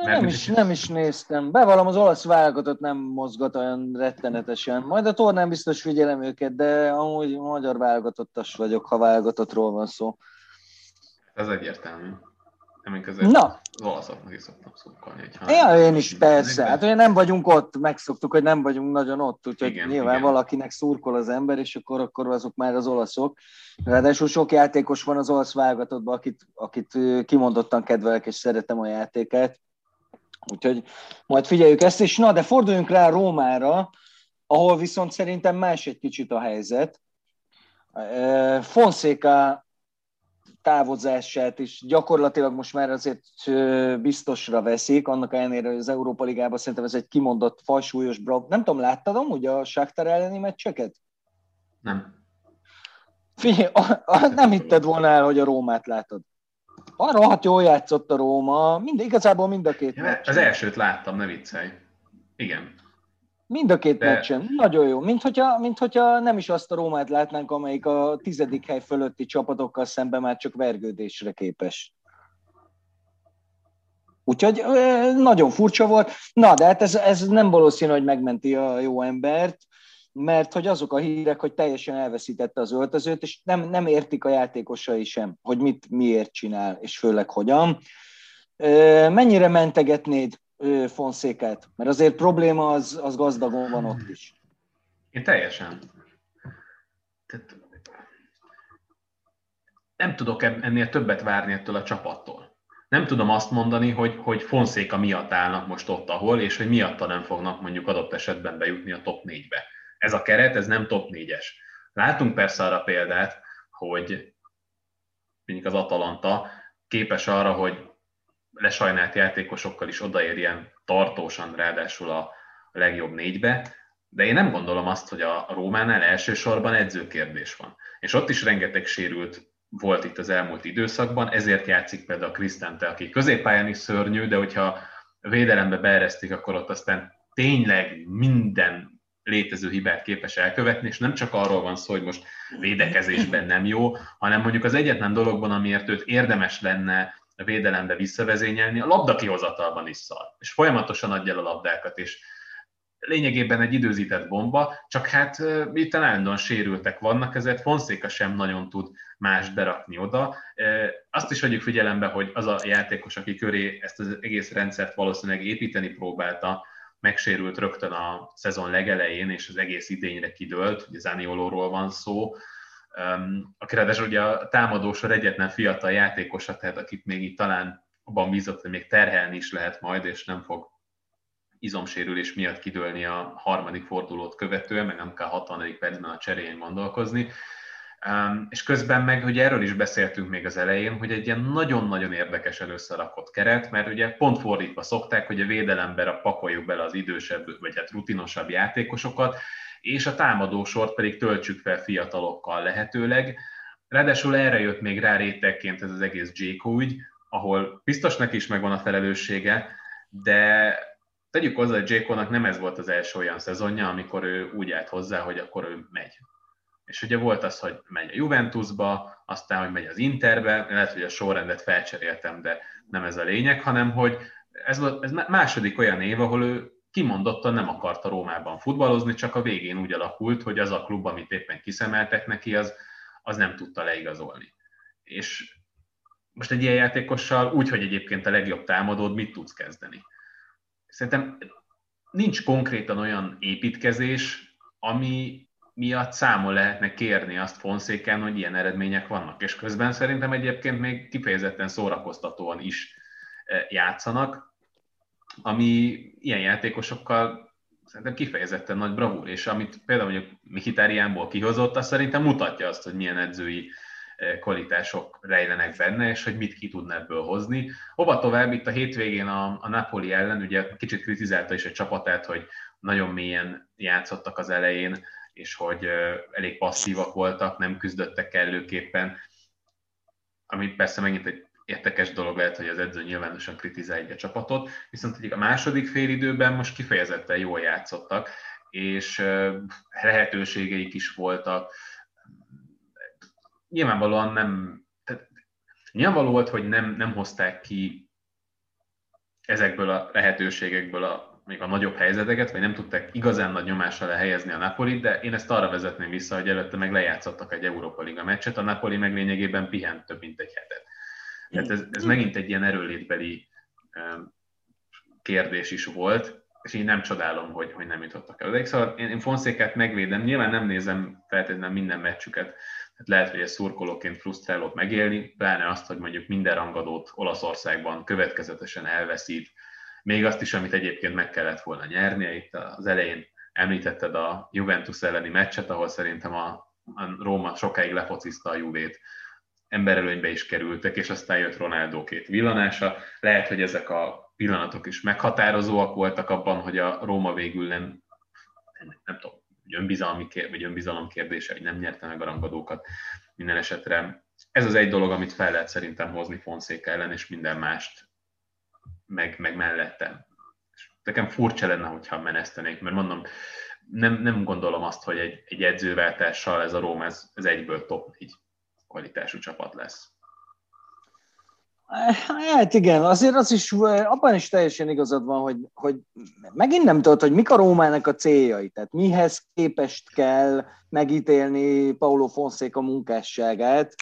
Nem is, nem is néztem. Bevallom, az olasz válogatott nem mozgat olyan rettenetesen. Majd a tornán biztos figyelem őket, de amúgy magyar válogatottas vagyok, ha válogatottról van szó. Ez egyértelmű. Nem között Na. az olaszoknak is szoktam szurkolni. Ja, én is persze. Hát ugye nem vagyunk ott, megszoktuk, hogy nem vagyunk nagyon ott, úgyhogy igen, nyilván igen. valakinek szurkol az ember, és akkor, akkor azok már az olaszok. Ráadásul sok játékos van az olasz válogatottban, akit, akit kimondottan kedvelek, és szeretem a játékát. Úgyhogy majd figyeljük ezt, és na, de forduljunk rá Rómára, ahol viszont szerintem más egy kicsit a helyzet. Fonszéka távozását is gyakorlatilag most már azért biztosra veszik, annak ellenére, hogy az Európa Ligában szerintem ez egy kimondott fajsúlyos brab. Nem tudom, láttad amúgy a Sáktár elleni meccseket? Nem. Figyelj, a, a, nem hitted volna el, hogy a Rómát látod. A rohadt jól játszott a Róma, mind, igazából mind a két ja, meccs. Az elsőt láttam, ne viccelj. Igen. Mind a két De... meccsen. Nagyon jó. Mint hogyha, mint hogyha nem is azt a Rómát látnánk, amelyik a tizedik hely fölötti csapatokkal szemben már csak vergődésre képes. Úgyhogy nagyon furcsa volt. Na, de hát ez, ez nem valószínű, hogy megmenti a jó embert, mert hogy azok a hírek, hogy teljesen elveszítette az öltözőt, és nem, nem értik a játékosai sem, hogy mit miért csinál, és főleg hogyan. Mennyire mentegetnéd Fonszékát? Mert azért probléma az, az gazdagon van ott is. Én teljesen. Tehát nem tudok ennél többet várni ettől a csapattól. Nem tudom azt mondani, hogy, hogy Fonszéka miatt állnak most ott, ahol, és hogy miatta nem fognak mondjuk adott esetben bejutni a top 4-be. Ez a keret, ez nem top 4-es. Látunk persze arra példát, hogy mondjuk az Atalanta képes arra, hogy lesajnált játékosokkal is odaérjen tartósan, ráadásul a legjobb négybe, de én nem gondolom azt, hogy a Rómánál elsősorban edzőkérdés van. És ott is rengeteg sérült volt itt az elmúlt időszakban, ezért játszik például a Krisztente, aki középpályán is szörnyű, de hogyha védelembe beeresztik, akkor ott aztán tényleg minden létező hibát képes elkövetni, és nem csak arról van szó, hogy most védekezésben nem jó, hanem mondjuk az egyetlen dologban, amiért őt érdemes lenne védelembe visszavezényelni, a labda kihozatalban is szar, és folyamatosan adja el a labdákat, és lényegében egy időzített bomba, csak hát itt állandóan sérültek vannak, ezért Fonszéka sem nagyon tud más berakni oda. Azt is vegyük figyelembe, hogy az a játékos, aki köré ezt az egész rendszert valószínűleg építeni próbálta, megsérült rögtön a szezon legelején, és az egész idényre kidőlt, ugye Zaniolóról van szó, aki ráadásul ugye a támadósor egyetlen fiatal játékosa, tehát akit még itt talán abban bízott, hogy még terhelni is lehet majd, és nem fog izomsérülés miatt kidőlni a harmadik fordulót követően, meg nem kell 60. percben a cseréjén gondolkozni. és közben meg, hogy erről is beszéltünk még az elején, hogy egy ilyen nagyon-nagyon érdekes előszarakott keret, mert ugye pont fordítva szokták, hogy a védelembe pakoljuk bele az idősebb, vagy hát rutinosabb játékosokat, és a támadósort pedig töltsük fel fiatalokkal lehetőleg. Ráadásul erre jött még rá rétegként ez az egész Jéko ügy, ahol biztos neki is megvan a felelőssége, de tegyük hozzá, hogy Jékónak nem ez volt az első olyan szezonja, amikor ő úgy állt hozzá, hogy akkor ő megy. És ugye volt az, hogy megy a Juventusba, aztán, hogy megy az Interbe, lehet, hogy a sorrendet felcseréltem, de nem ez a lényeg, hanem hogy ez, volt, ez második olyan év, ahol ő kimondottan nem akarta Rómában futballozni, csak a végén úgy alakult, hogy az a klub, amit éppen kiszemeltek neki, az, az nem tudta leigazolni. És most egy ilyen játékossal, úgy, hogy egyébként a legjobb támadód, mit tudsz kezdeni? Szerintem nincs konkrétan olyan építkezés, ami miatt számol lehetne kérni azt Fonszéken, hogy ilyen eredmények vannak. És közben szerintem egyébként még kifejezetten szórakoztatóan is eh, játszanak, ami ilyen játékosokkal szerintem kifejezetten nagy bravúr, és amit például mondjuk Mikitáriánból kihozott, az szerintem mutatja azt, hogy milyen edzői eh, kvalitások rejlenek benne, és hogy mit ki tudna ebből hozni. Hova tovább, itt a hétvégén a, a Napoli ellen, ugye kicsit kritizálta is a csapatát, hogy nagyon mélyen játszottak az elején, és hogy elég passzívak voltak, nem küzdöttek kellőképpen, ami persze megint egy érdekes dolog lehet, hogy az edző nyilvánosan kritizálja a csapatot, viszont a második félidőben most kifejezetten jól játszottak, és lehetőségeik is voltak. Nyilvánvalóan nem, tehát nyilvánvaló volt, hogy nem, nem hozták ki ezekből a lehetőségekből a még a nagyobb helyzeteket, vagy nem tudták igazán nagy nyomás alá helyezni a Napolit, de én ezt arra vezetném vissza, hogy előtte meg lejátszottak egy Európa Liga meccset, a Napoli meg lényegében pihent több mint egy hetet. Tehát ez, ez megint egy ilyen erőlétbeli kérdés is volt, és én nem csodálom, hogy, hogy nem jutottak el. De szóval én, én Fonszékát megvédem, nyilván nem nézem feltétlenül minden meccsüket, tehát lehet, hogy ez szurkolóként frusztrálót megélni, pláne azt, hogy mondjuk minden rangadót Olaszországban következetesen elveszít, még azt is, amit egyébként meg kellett volna nyernie. Itt az elején említetted a Juventus elleni meccset, ahol szerintem a, a Róma sokáig lefociszta a Juvét, emberelőnybe is kerültek, és aztán jött Ronaldo két villanása. Lehet, hogy ezek a pillanatok is meghatározóak voltak abban, hogy a Róma végül nem, nem, nem tudom, önbizalmi kér, vagy önbizalom kérdése, hogy nem nyerte meg a rangadókat. Minden esetre ez az egy dolog, amit fel lehet szerintem hozni Fonszéka ellen, és minden mást meg, meg mellette. És nekem furcsa lenne, hogyha menesztenék, mert mondom, nem, nem gondolom azt, hogy egy, egy edzőváltással ez a Róm, ez, ez egyből top 4 kvalitású csapat lesz. Hát igen, azért az is, abban is teljesen igazad van, hogy, hogy megint nem tudod, hogy mik a Rómának a céljai, tehát mihez képest kell megítélni Paulo Fonseca munkásságát,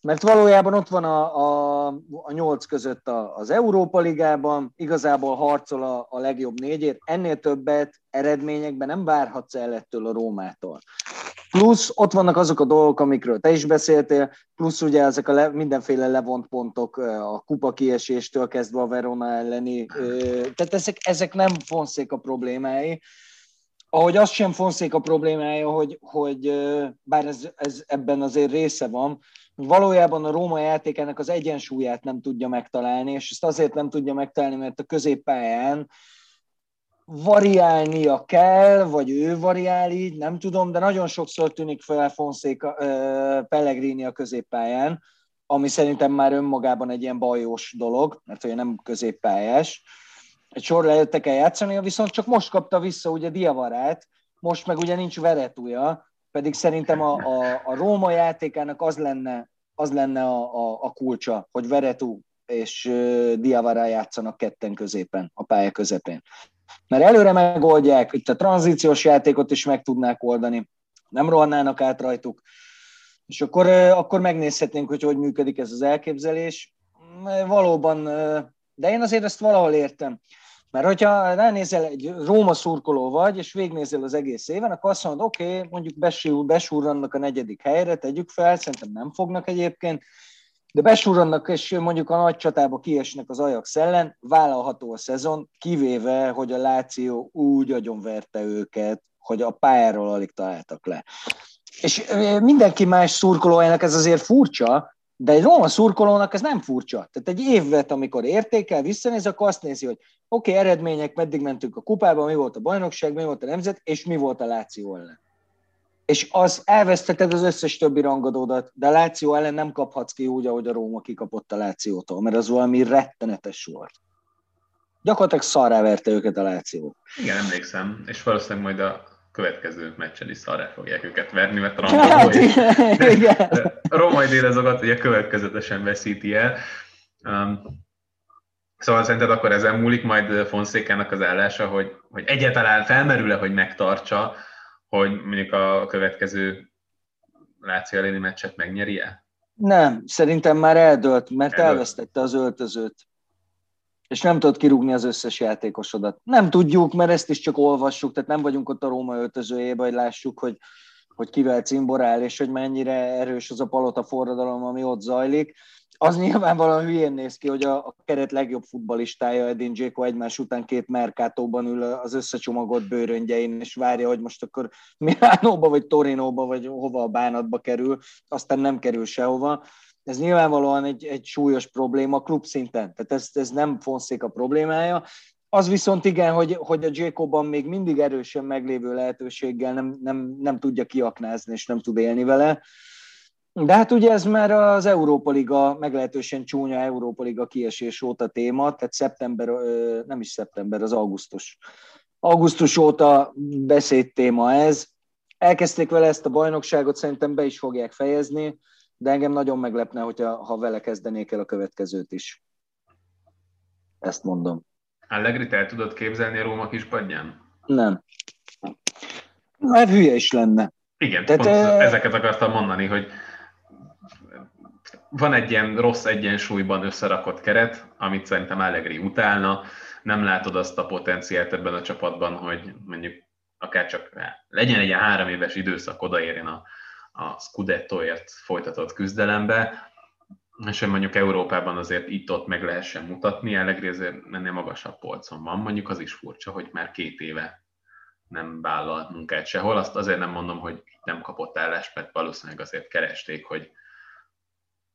mert valójában ott van a, a, a nyolc között az Európa Ligában, igazából harcol a, a legjobb négyért, ennél többet eredményekben nem várhatsz el ettől a Rómától. Plusz ott vannak azok a dolgok, amikről te is beszéltél, plusz ugye ezek a le, mindenféle levont pontok a kupa kieséstől kezdve a Verona elleni, tehát ezek, ezek nem fonszék a problémái, ahogy az sem fonszék a problémája, hogy, hogy bár ez, ez ebben azért része van, valójában a Róma játékának az egyensúlyát nem tudja megtalálni, és ezt azért nem tudja megtalálni, mert a középpályán variálnia kell, vagy ő variál így, nem tudom, de nagyon sokszor tűnik fel Fonszéka, Pellegrini a középpályán, ami szerintem már önmagában egy ilyen bajós dolog, mert ugye nem középpályás. Egy sor lejöttek el játszani, viszont csak most kapta vissza ugye Diavarát, most meg ugye nincs veretúja, pedig szerintem a, a, a Róma játékának az lenne, az lenne a, a, a kulcsa, hogy Veretú és Diavara játszanak ketten középen, a pálya közepén. Mert előre megoldják, itt a tranzíciós játékot is meg tudnák oldani, nem rohannának át rajtuk, és akkor, akkor megnézhetnénk, hogy hogy működik ez az elképzelés. Valóban, de én azért ezt valahol értem. Mert hogyha ránézel, egy Róma szurkoló vagy, és végnézel az egész éven, akkor azt mondod, oké, okay, mondjuk besúr, besúrannak a negyedik helyre, tegyük fel, szerintem nem fognak egyébként, de besúrannak, és mondjuk a nagy csatába kiesnek az Ajax ellen, vállalható a szezon, kivéve, hogy a Láció úgy agyonverte őket, hogy a pályáról alig találtak le. És mindenki más szurkolójának ez azért furcsa, de egy Roma szurkolónak ez nem furcsa. Tehát egy évet, amikor értékel, visszanéz, akkor azt nézi, hogy oké, okay, eredmények, meddig mentünk a kupában, mi volt a bajnokság, mi volt a nemzet, és mi volt a Láció ellen. És az elvesztetted az összes többi rangadódat, de a Láció ellen nem kaphatsz ki úgy, ahogy a Róma kikapott a Lációtól, mert az valami rettenetes volt. Gyakorlatilag szarrá verte őket a Láció. Igen, emlékszem, és valószínűleg majd a következő meccsen is szarrá fogják őket verni, mert a hát, igen. a római délezogat ugye következetesen veszíti el. Um, szóval szerinted akkor ezen múlik majd Fonszékának az állása, hogy, hogy egyáltalán felmerül-e, hogy megtartsa, hogy mondjuk a következő Láció elleni meccset megnyeri-e? Nem, szerintem már eldölt, mert eldölt. elvesztette az öltözőt és nem tudod kirúgni az összes játékosodat. Nem tudjuk, mert ezt is csak olvassuk, tehát nem vagyunk ott a Róma öltözőjében, hogy lássuk, hogy, hogy kivel cimborál, és hogy mennyire erős az a palota forradalom, ami ott zajlik. Az nyilvánvalóan hülyén néz ki, hogy a, a keret legjobb futbalistája Edin Dzeko egymás után két merkátóban ül az összecsomagolt bőröngyein, és várja, hogy most akkor Milánóba, vagy Torinóba, vagy hova a bánatba kerül, aztán nem kerül sehova ez nyilvánvalóan egy, egy súlyos probléma klub szinten, tehát ez, ez nem Fonszék a problémája. Az viszont igen, hogy, hogy a Jacobban még mindig erősen meglévő lehetőséggel nem, nem, nem tudja kiaknázni, és nem tud élni vele. De hát ugye ez már az Európa Liga, meglehetősen csúnya Európa Liga kiesés óta téma, tehát szeptember, nem is szeptember, az augusztus. Augusztus óta beszéd téma ez. Elkezdték vele ezt a bajnokságot, szerintem be is fogják fejezni de engem nagyon meglepne, hogyha, ha vele kezdenék el a következőt is. Ezt mondom. Allegri, el tudod képzelni a Róma kispadján? Nem. Mert hülye is lenne. Igen, Tehát, pont e... ezeket akartam mondani, hogy van egy ilyen rossz egyensúlyban összerakott keret, amit szerintem Allegri utálna, nem látod azt a potenciált ebben a csapatban, hogy mondjuk akár csak legyen egy három éves időszak, odaérjen a a Scudettoért folytatott küzdelembe, és hogy mondjuk Európában azért itt-ott meg lehessen mutatni, Allegri azért ennél magasabb polcon van. Mondjuk az is furcsa, hogy már két éve nem vállalt munkát sehol. Azt azért nem mondom, hogy nem kapott állást, mert valószínűleg azért keresték, hogy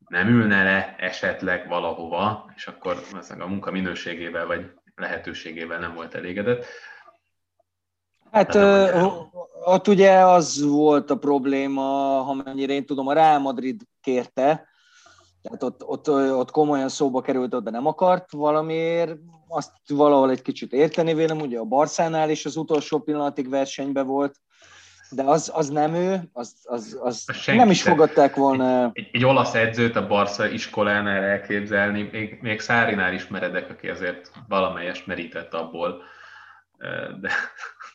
nem ülne le esetleg valahova, és akkor a munka minőségével vagy lehetőségével nem volt elégedett. Hát ö, ott ugye az volt a probléma, ha mennyire én tudom, a Real Madrid kérte, tehát ott, ott, ott komolyan szóba került, de nem akart valamiért, azt valahol egy kicsit érteni vélem, ugye a Barszánál is az utolsó pillanatig versenyben volt, de az, az nem ő, az, az, az nem is fogadták volna. Egy, egy, olasz edzőt a Barca iskolánál elképzelni, még, még Szárinál is meredek, aki azért valamelyest merített abból, de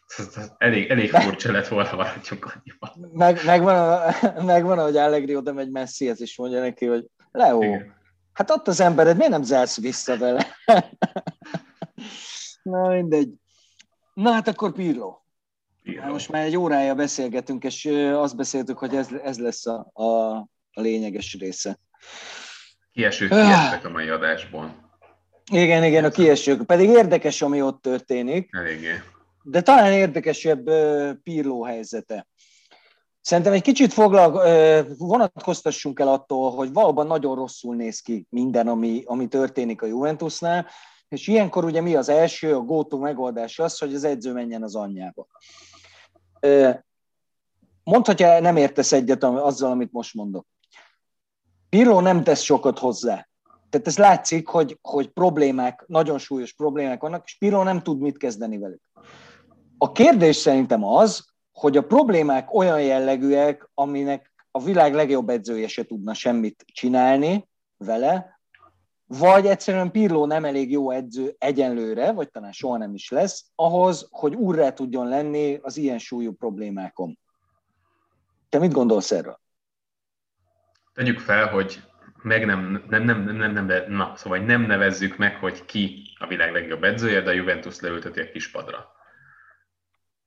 elég, elég furcsa lett volna, maradjunk annyiban. Meg, megvan, a, megvan, hogy Allegri oda megy ez is mondja neki, hogy Leo, Igen. hát ott az embered, miért nem zársz vissza vele? Na mindegy. Na hát akkor Pirlo. Pirlo. Most már egy órája beszélgetünk, és azt beszéltük, hogy ez, ez lesz a, a, a lényeges része. Kiesők kiestek a mai adásból. Igen, igen, a kiesők. Pedig érdekes, ami ott történik. Eléggé de talán érdekesebb Pirló helyzete. Szerintem egy kicsit foglal, vonatkoztassunk el attól, hogy valóban nagyon rosszul néz ki minden, ami, ami történik a Juventusnál, és ilyenkor ugye mi az első, a go megoldás az, hogy az edző menjen az anyjába. Mondhatja, nem értesz egyet azzal, amit most mondok. Pirlo nem tesz sokat hozzá. Tehát ez látszik, hogy, hogy problémák, nagyon súlyos problémák vannak, és Pirlo nem tud mit kezdeni velük. A kérdés szerintem az, hogy a problémák olyan jellegűek, aminek a világ legjobb edzője se tudna semmit csinálni vele, vagy egyszerűen Pirló nem elég jó edző egyenlőre, vagy talán soha nem is lesz, ahhoz, hogy úrrá tudjon lenni az ilyen súlyú problémákon. Te mit gondolsz erről? Tegyük fel, hogy meg nem, nem, nem, nem, nem, nem, na, szóval nem nevezzük meg, hogy ki a világ legjobb edzője, de a Juventus leülteti a kispadra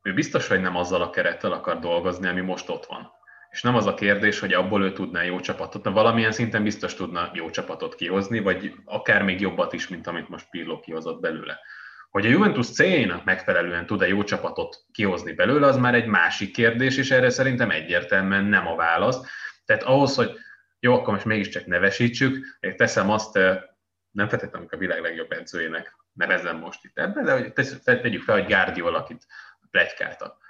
ő biztos, hogy nem azzal a kerettel akar dolgozni, ami most ott van. És nem az a kérdés, hogy abból ő tudná jó csapatot, de valamilyen szinten biztos tudna jó csapatot kihozni, vagy akár még jobbat is, mint amit most Pirlo kihozott belőle. Hogy a Juventus céljainak megfelelően tud-e jó csapatot kihozni belőle, az már egy másik kérdés, és erre szerintem egyértelműen nem a válasz. Tehát ahhoz, hogy jó, akkor most mégiscsak nevesítsük, én teszem azt, nem feltétlenül a világ legjobb edzőjének nevezem most itt ebben, de hogy tegyük fel, hogy Guardiola, akit plegykáltak.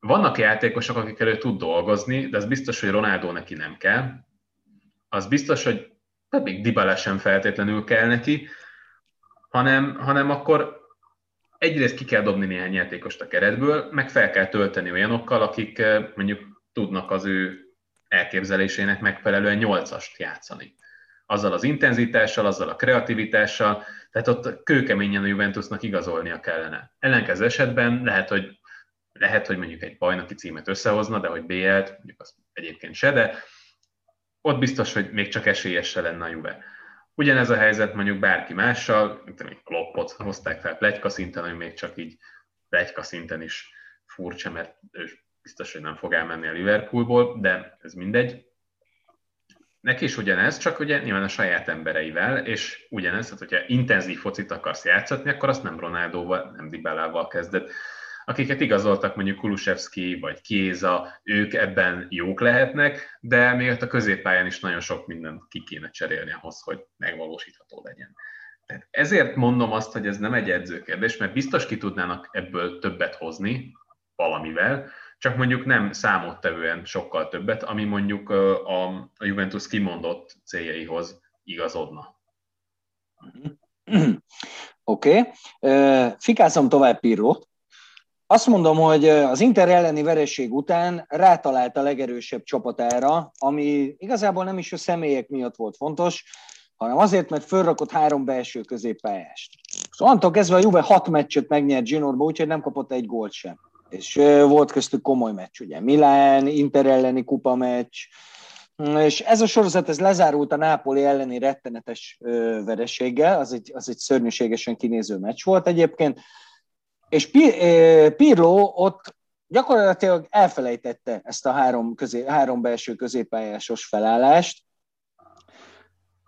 Vannak játékosok, akik elő tud dolgozni, de az biztos, hogy Ronaldo neki nem kell. Az biztos, hogy még Dybala sem feltétlenül kell neki, hanem, hanem akkor egyrészt ki kell dobni néhány játékost a keretből, meg fel kell tölteni olyanokkal, akik eh, mondjuk tudnak az ő elképzelésének megfelelően nyolcast játszani. Azzal az intenzitással, azzal a kreativitással, tehát ott kőkeményen a Juventusnak igazolnia kellene. Ellenkező esetben lehet, hogy lehet, hogy mondjuk egy bajnoki címet összehozna, de hogy BL-t, mondjuk az egyébként se, de ott biztos, hogy még csak esélyes se lenne a Juve. Ugyanez a helyzet mondjuk bárki mással, mint egy kloppot hozták fel plegyka szinten, ami még csak így plegyka szinten is furcsa, mert ő biztos, hogy nem fog elmenni a Liverpoolból, de ez mindegy. Neki is ugyanez, csak ugye nyilván a saját embereivel, és ugyanez, tehát hogyha intenzív focit akarsz játszatni, akkor azt nem Ronaldóval, nem Dybálával kezdett akiket igazoltak mondjuk Kulusevski vagy Kéza, ők ebben jók lehetnek, de még ott a középpályán is nagyon sok mindent ki kéne cserélni ahhoz, hogy megvalósítható legyen. Tehát ezért mondom azt, hogy ez nem egy edzőkérdés, mert biztos ki tudnának ebből többet hozni valamivel, csak mondjuk nem számottevően sokkal többet, ami mondjuk a, Juventus kimondott céljaihoz igazodna. Oké. Okay. Fikázom tovább Pirrót. Azt mondom, hogy az Inter elleni vereség után rátalált a legerősebb csapatára, ami igazából nem is a személyek miatt volt fontos, hanem azért, mert fölrakott három belső középpályást. Szóval antól kezdve a Juve hat meccset megnyert Ginorba, úgyhogy nem kapott egy gólt sem. És volt köztük komoly meccs, ugye. Milán, Inter elleni kupa meccs, és ez a sorozat ez lezárult a Nápoli elleni rettenetes vereséggel, az egy, az egy szörnyűségesen kinéző meccs volt egyébként, és Pirlo ott gyakorlatilag elfelejtette ezt a három, közé, három belső középpályásos felállást,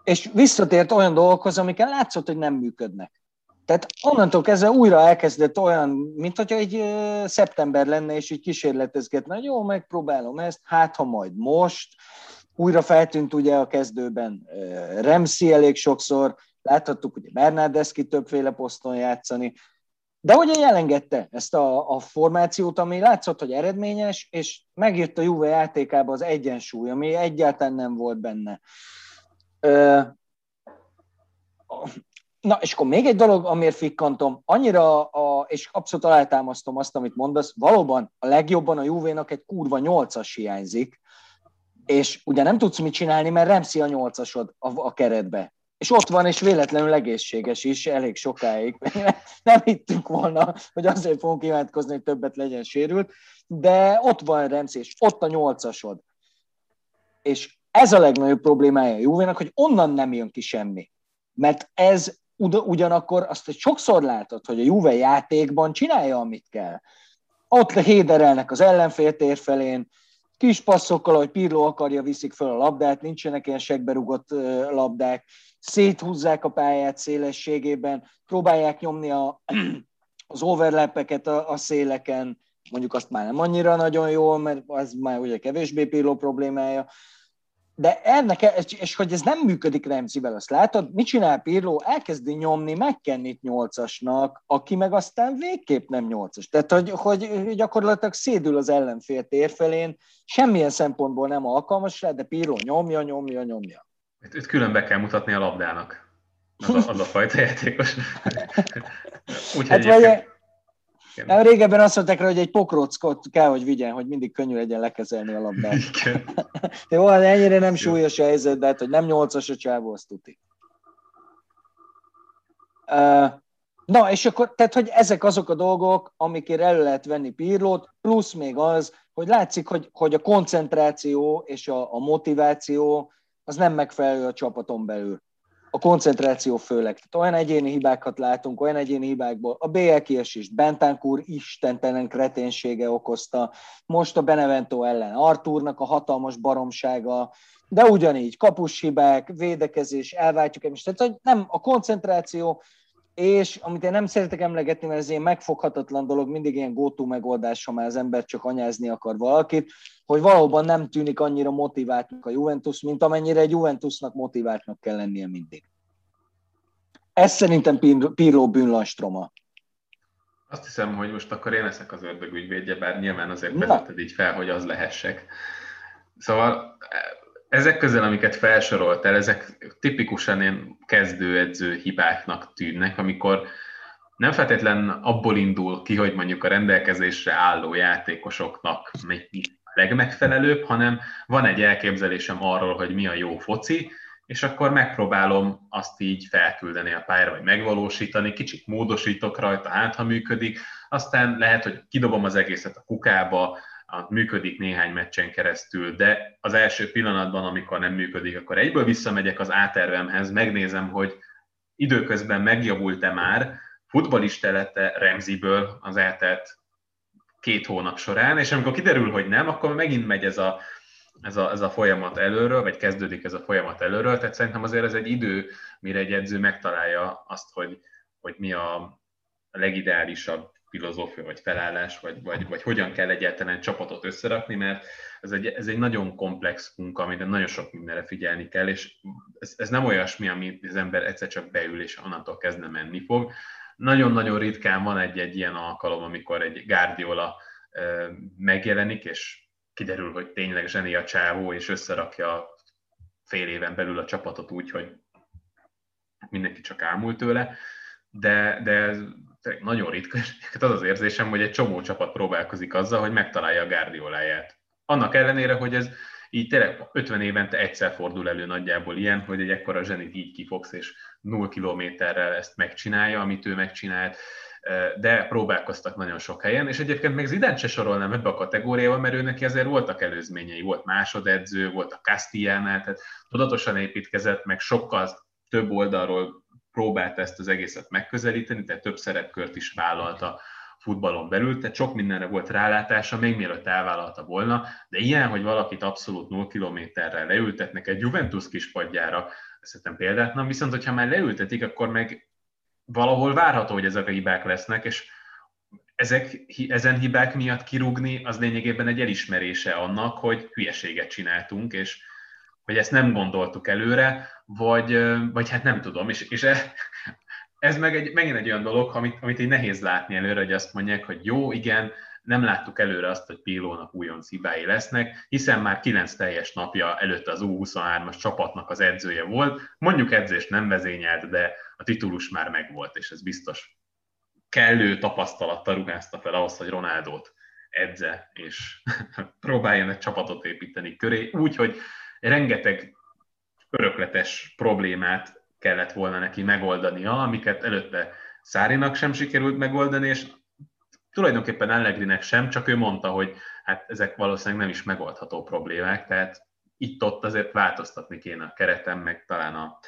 és visszatért olyan dolgokhoz, amiken látszott, hogy nem működnek. Tehát onnantól kezdve újra elkezdett olyan, mint hogyha egy szeptember lenne, és így kísérletezgetne, hogy jó, megpróbálom ezt, hát ha majd most. Újra feltűnt ugye a kezdőben Remsi elég sokszor, láthattuk ugye Bernardeschi többféle poszton játszani, de ugye elengedte ezt a, a formációt, ami látszott, hogy eredményes, és megjött a Juve játékába az egyensúly, ami egyáltalán nem volt benne. Ö, na, és akkor még egy dolog, amiért fikkantom, annyira, a, és abszolút alátámasztom azt, amit mondasz, valóban a legjobban a Juve-nak egy kurva nyolcas hiányzik, és ugye nem tudsz mit csinálni, mert Remszi a nyolcasod a, a keretbe és ott van, és véletlenül egészséges is elég sokáig. Nem hittünk volna, hogy azért fogunk imádkozni, hogy többet legyen sérült, de ott van Remsz, és ott a nyolcasod. És ez a legnagyobb problémája a Juvénak, hogy onnan nem jön ki semmi. Mert ez ugyanakkor azt hogy sokszor látod, hogy a Juve játékban csinálja, amit kell. Ott héderelnek az ellenfél tér felén, kis passzokkal, hogy Pirlo akarja, viszik föl a labdát, nincsenek ilyen segberugott labdák, széthúzzák a pályát szélességében, próbálják nyomni a, az overlappeket a, a széleken, mondjuk azt már nem annyira nagyon jól, mert az már ugye kevésbé Pirlo problémája, de ennek, és hogy ez nem működik Remzivel, azt látod, mit csinál Pirlo? Elkezdi nyomni McKennit nyolcasnak, aki meg aztán végképp nem nyolcas. Tehát, hogy, hogy gyakorlatilag szédül az ellenfél térfelén, semmilyen szempontból nem alkalmas rá, de Pirlo nyomja, nyomja, nyomja. Itt, itt külön be kell mutatni a labdának. Az a, az a fajta játékos. Úgyhogy hát vagy, nem, régebben azt mondták rá, hogy egy pokrockot kell, hogy vigyen, hogy mindig könnyű legyen lekezelni a labdát. Igen. Jó, hát ennyire nem súlyos a helyzet, de hát, hogy nem nyolcas a csávó, azt tuti. Uh, na, és akkor, tehát, hogy ezek azok a dolgok, amikért elő lehet venni Pirlót, plusz még az, hogy látszik, hogy, hogy a koncentráció és a, a motiváció az nem megfelelő a csapaton belül. A koncentráció főleg. Tehát olyan egyéni hibákat látunk, olyan egyéni hibákból. A BL kiesést Bentancur istentelen kreténsége okozta, most a Benevento ellen Arturnak a hatalmas baromsága, de ugyanígy kapus hibák, védekezés, elváltjuk egymást. Tehát hogy nem, a koncentráció és amit én nem szeretek emlegetni, mert ez ilyen megfoghatatlan dolog, mindig ilyen go megoldás, ha már az ember csak anyázni akar valakit, hogy valóban nem tűnik annyira motiváltnak a Juventus, mint amennyire egy Juventusnak motiváltnak kell lennie mindig. Ez szerintem Pirlo bűnlanstroma. Azt hiszem, hogy most akkor én leszek az ördög ügyvédje, bár nyilván azért vezetted így fel, hogy az lehessek. Szóval ezek közül, amiket felsoroltál, ezek tipikusan ilyen kezdőedző hibáknak tűnnek, amikor nem feltétlen abból indul ki, hogy mondjuk a rendelkezésre álló játékosoknak mi legmegfelelőbb, hanem van egy elképzelésem arról, hogy mi a jó foci, és akkor megpróbálom azt így felküldeni a pályára, vagy megvalósítani, kicsit módosítok rajta, hát ha működik, aztán lehet, hogy kidobom az egészet a kukába, működik néhány meccsen keresztül, de az első pillanatban, amikor nem működik, akkor egyből visszamegyek az átervemhez, megnézem, hogy időközben megjavult-e már, futbalista lett-e Remziből az eltelt két hónap során, és amikor kiderül, hogy nem, akkor megint megy ez a, ez a, ez a folyamat előről, vagy kezdődik ez a folyamat előről, tehát szerintem azért ez egy idő, mire egy edző megtalálja azt, hogy, hogy mi a legideálisabb filozófia, vagy felállás, vagy, vagy, vagy hogyan kell egyáltalán csapatot összerakni, mert ez egy, ez egy nagyon komplex munka, amire nagyon sok mindenre figyelni kell, és ez, ez nem olyasmi, amit az ember egyszer csak beül, és onnantól kezdne menni fog. Nagyon-nagyon ritkán van egy-egy ilyen alkalom, amikor egy Guardiola megjelenik, és kiderül, hogy tényleg zseni a csávó, és összerakja fél éven belül a csapatot úgy, hogy mindenki csak ámult tőle, de, de ez nagyon ritka, és az az érzésem, hogy egy csomó csapat próbálkozik azzal, hogy megtalálja a Guardioláját. Annak ellenére, hogy ez így tényleg 50 évente egyszer fordul elő nagyjából ilyen, hogy egy ekkora zsenit így kifogsz, és 0 kilométerrel ezt megcsinálja, amit ő megcsinált, de próbálkoztak nagyon sok helyen, és egyébként még Zidane se sorolnám ebbe a kategóriába, mert ő neki azért voltak előzményei, volt másodedző, volt a Castillánál, tehát tudatosan építkezett, meg sokkal több oldalról próbált ezt az egészet megközelíteni, tehát több szerepkört is vállalta futballon belül, tehát sok mindenre volt rálátása, még mielőtt elvállalta volna, de ilyen, hogy valakit abszolút 0 kilométerrel leültetnek egy Juventus kispadjára, szerintem példát nem, viszont hogyha már leültetik, akkor meg valahol várható, hogy ezek a hibák lesznek, és ezek, ezen hibák miatt kirúgni, az lényegében egy elismerése annak, hogy hülyeséget csináltunk, és hogy ezt nem gondoltuk előre, vagy, vagy hát nem tudom, és, és e, ez meg egy, megint egy olyan dolog, amit, amit így nehéz látni előre, hogy azt mondják, hogy jó, igen, nem láttuk előre azt, hogy Pélónak újon hibái lesznek, hiszen már kilenc teljes napja előtt az U23-as csapatnak az edzője volt. Mondjuk edzést nem vezényelt, de a titulus már megvolt, és ez biztos kellő tapasztalattal rugázta fel ahhoz, hogy Ronaldot edze, és próbáljon egy csapatot építeni köré, úgy, hogy rengeteg örökletes problémát kellett volna neki megoldania, amiket előtte Szárinak sem sikerült megoldani, és tulajdonképpen Allegrinek sem, csak ő mondta, hogy hát ezek valószínűleg nem is megoldható problémák, tehát itt-ott azért változtatni kéne a keretem, meg talán a,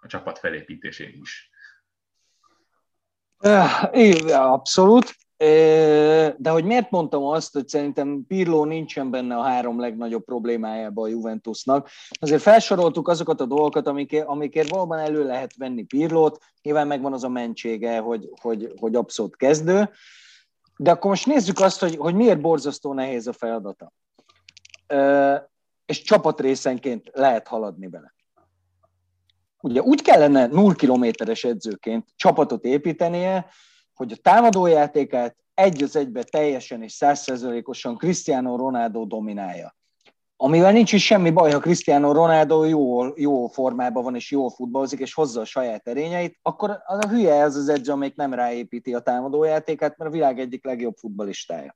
a csapat felépítésén is. Abszolút. De hogy miért mondtam azt, hogy szerintem Pirlo nincsen benne a három legnagyobb problémájában a Juventusnak, azért felsoroltuk azokat a dolgokat, amikért, amikért valóban elő lehet venni Pirlót, nyilván megvan az a mentsége, hogy, hogy, hogy abszolút kezdő, de akkor most nézzük azt, hogy, hogy miért borzasztó nehéz a feladata. És csapatrészenként lehet haladni vele. Ugye úgy kellene 0 kilométeres edzőként csapatot építenie, hogy a támadójátékát egy az egybe teljesen és százszerzalékosan Cristiano Ronaldo dominálja. Amivel nincs is semmi baj, ha Cristiano Ronaldo jó, jó formában van és jól futballozik, és hozza a saját erényeit, akkor az a hülye ez az edző, amelyik nem ráépíti a támadójátékát, mert a világ egyik legjobb futballistája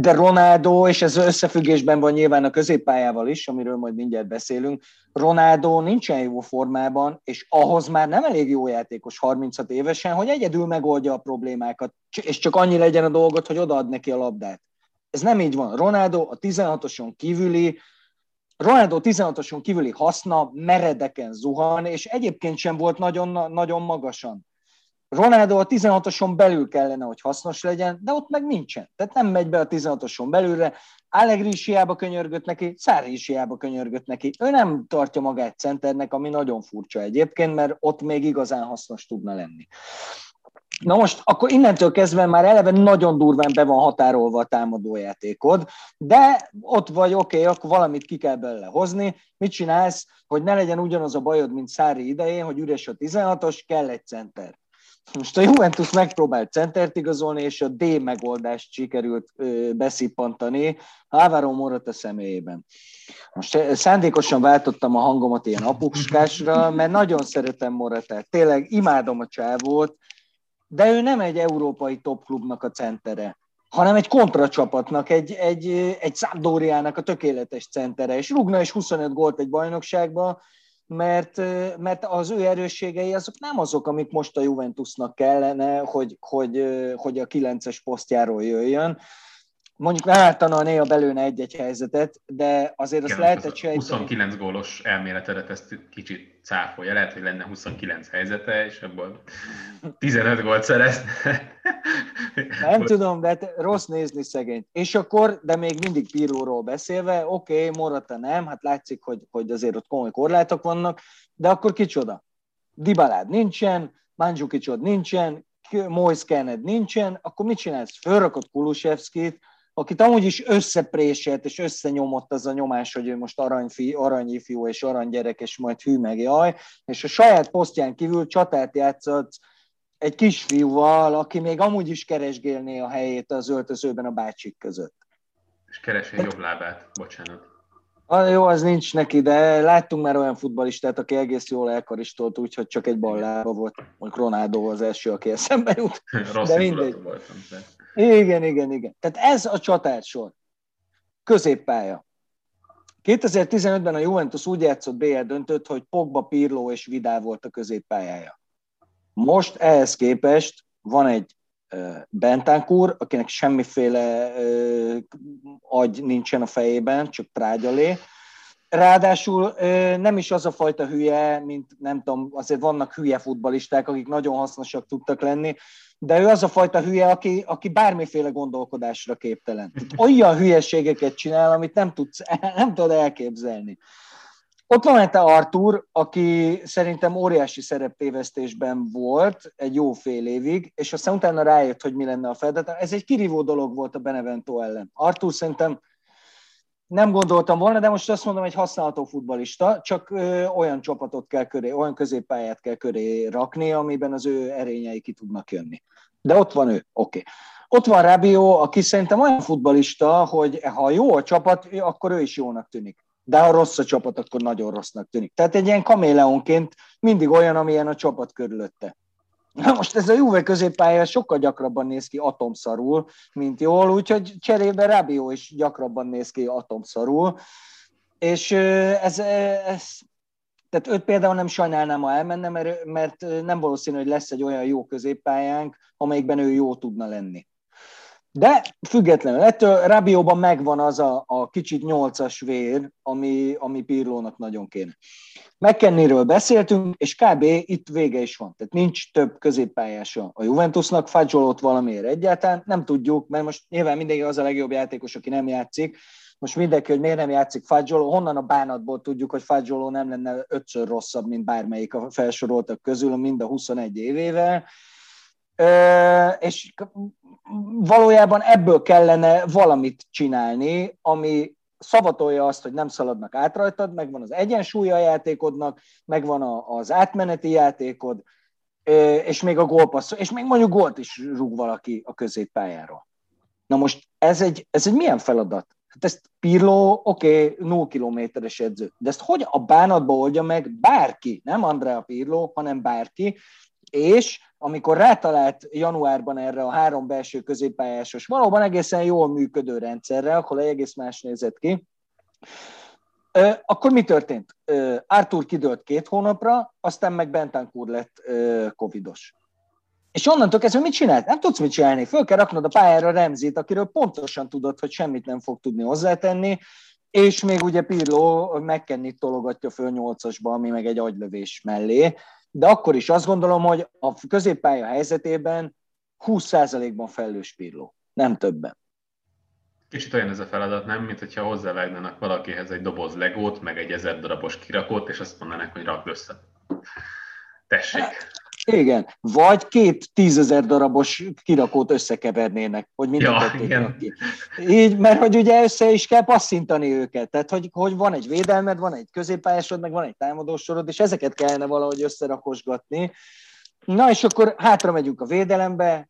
de Ronaldo, és ez összefüggésben van nyilván a középpályával is, amiről majd mindjárt beszélünk, Ronaldo nincsen jó formában, és ahhoz már nem elég jó játékos 36 évesen, hogy egyedül megoldja a problémákat, és csak annyi legyen a dolgot, hogy odaad neki a labdát. Ez nem így van. Ronaldo a 16-oson kívüli, Ronaldo 16-oson kívüli haszna meredeken zuhan, és egyébként sem volt nagyon, nagyon magasan. Ronaldo a 16-oson belül kellene, hogy hasznos legyen, de ott meg nincsen. Tehát nem megy be a 16-oson belülre. Allegri is hiába könyörgött neki, Szári is hiába könyörgött neki. Ő nem tartja magát centernek, ami nagyon furcsa egyébként, mert ott még igazán hasznos tudna lenni. Na most, akkor innentől kezdve már eleve nagyon durván be van határolva a támadójátékod, de ott vagy, oké, okay, akkor valamit ki kell belőle hozni. Mit csinálsz, hogy ne legyen ugyanaz a bajod, mint Szári idején, hogy üres a 16-os, kell egy center. Most a Juventus megpróbált centert igazolni, és a D megoldást sikerült beszippantani Álvaro Morata személyében. Most szándékosan váltottam a hangomat ilyen apuskásra, mert nagyon szeretem Moratát. Tényleg imádom a csávót, de ő nem egy európai topklubnak a centere, hanem egy kontracsapatnak, egy, egy, egy Sampdoriának a tökéletes centere, és rúgna is 25 gólt egy bajnokságba, mert, mert az ő erősségei azok nem azok, amik most a Juventusnak kellene, hogy, hogy, hogy a 9-es posztjáról jöjjön, mondjuk ártana néha belőne egy-egy helyzetet, de azért azt lehetett sejteni. 29 gólos elméletedet ezt kicsit cáfolja. Lehet, hogy lenne 29 helyzete, és abból 15 gólt szerez. Nem tudom, de hát rossz nézni szegény. És akkor, de még mindig Pirlóról beszélve, oké, okay, Morata nem, hát látszik, hogy, hogy azért ott komoly korlátok vannak, de akkor kicsoda? Dibalád nincsen, Mandzukicsod nincsen, Moise nincsen, akkor mit csinálsz? Fölrakod Kulusevskit, akit amúgy is összepréselt és összenyomott az a nyomás, hogy ő most aranyfi, aranyifjú és aranygyerek, és majd hű meg jaj, és a saját posztján kívül csatát játszott egy kisfiúval, aki még amúgy is keresgélné a helyét az öltözőben a bácsik között. És keresi a jobb lábát, bocsánat. Ah, jó, az nincs neki, de láttunk már olyan futbalistát, aki egész jól elkaristolt, úgyhogy csak egy bal lába volt. Mondjuk Ronaldo az első, aki eszembe jut. Rossz de mindegy. voltam. De... Igen, igen, igen. Tehát ez a csatársor. Középpálya. 2015-ben a Juventus úgy játszott BL döntött, hogy Pogba, Pirlo és Vidal volt a középpályája. Most ehhez képest van egy Bentancur, akinek semmiféle agy nincsen a fejében, csak trágyalé. Ráadásul nem is az a fajta hülye, mint nem tudom, azért vannak hülye futbalisták, akik nagyon hasznosak tudtak lenni, de ő az a fajta hülye, aki, aki bármiféle gondolkodásra képtelen. Olyan hülyeségeket csinál, amit nem tudsz, nem tudod elképzelni. Ott van te Artur, aki szerintem óriási szereptévesztésben volt egy jó fél évig, és aztán utána rájött, hogy mi lenne a feladat. Ez egy kirívó dolog volt a Benevento ellen. Artur szerintem nem gondoltam volna, de most azt mondom, egy használható futbalista, csak ö, olyan csapatot kell köré, olyan középpályát kell köré rakni, amiben az ő erényei ki tudnak jönni. De ott van ő, oké. Okay. Ott van Rabió, aki szerintem olyan futbalista, hogy ha jó a csapat, akkor ő is jónak tűnik. De ha rossz a csapat, akkor nagyon rossznak tűnik. Tehát egy ilyen kaméleonként mindig olyan, amilyen a csapat körülötte. Na most ez a Juve középpálya sokkal gyakrabban néz ki atomszarul, mint jól, úgyhogy cserébe Rabió is gyakrabban néz ki atomszarul. És ez, ez, tehát őt például nem sajnálnám, ha elmenne, mert, mert nem valószínű, hogy lesz egy olyan jó középpályánk, amelyikben ő jó tudna lenni. De függetlenül ettől Rabióban megvan az a, a kicsit nyolcas vér, ami, ami Pirlónak nagyon kéne. McKennéről beszéltünk, és kb. itt vége is van. Tehát nincs több középpályása a Juventusnak, Fagiolót valamiért egyáltalán, nem tudjuk, mert most nyilván mindenki az a legjobb játékos, aki nem játszik, most mindenki, hogy miért nem játszik Fagiolo, honnan a bánatból tudjuk, hogy Fagiolo nem lenne ötször rosszabb, mint bármelyik a felsoroltak közül, mind a 21 évével. És valójában ebből kellene valamit csinálni, ami szavatolja azt, hogy nem szaladnak át rajtad, megvan az egyensúlya a játékodnak, megvan az átmeneti játékod, és még a gólpassz, és még mondjuk gólt is rúg valaki a középpályáról. Na most ez egy, ez egy milyen feladat? Hát ezt Pirlo, oké, okay, 0 kilométeres edző, de ezt hogy a bánatba oldja meg bárki, nem Andrea Pirlo, hanem bárki, és amikor rátalált januárban erre a három belső középpályásos, valóban egészen jól működő rendszerre, akkor egész más nézett ki, akkor mi történt? Arthur kidőlt két hónapra, aztán meg Bentancur lett covidos. És onnantól kezdve mit csinált? Nem tudsz mit csinálni. Föl kell raknod a pályára Remzit, akiről pontosan tudod, hogy semmit nem fog tudni hozzátenni, és még ugye Pirlo megkenni tologatja föl nyolcasba, ami meg egy agylövés mellé de akkor is azt gondolom, hogy a középpálya helyzetében 20%-ban felelős Pirló, nem többen. Kicsit olyan ez a feladat, nem? Mint hogyha hozzávágnának valakihez egy doboz legót, meg egy ezer darabos kirakót, és azt mondanak, hogy rakd össze. Tessék. Hát, igen, vagy két tízezer darabos kirakót összekevernének, hogy minden ja, igen. ki. Így, mert hogy ugye össze is kell passzintani őket, tehát hogy, hogy van egy védelmed, van egy középpályásod, meg van egy támadósorod, és ezeket kellene valahogy összerakosgatni. Na és akkor hátra megyünk a védelembe,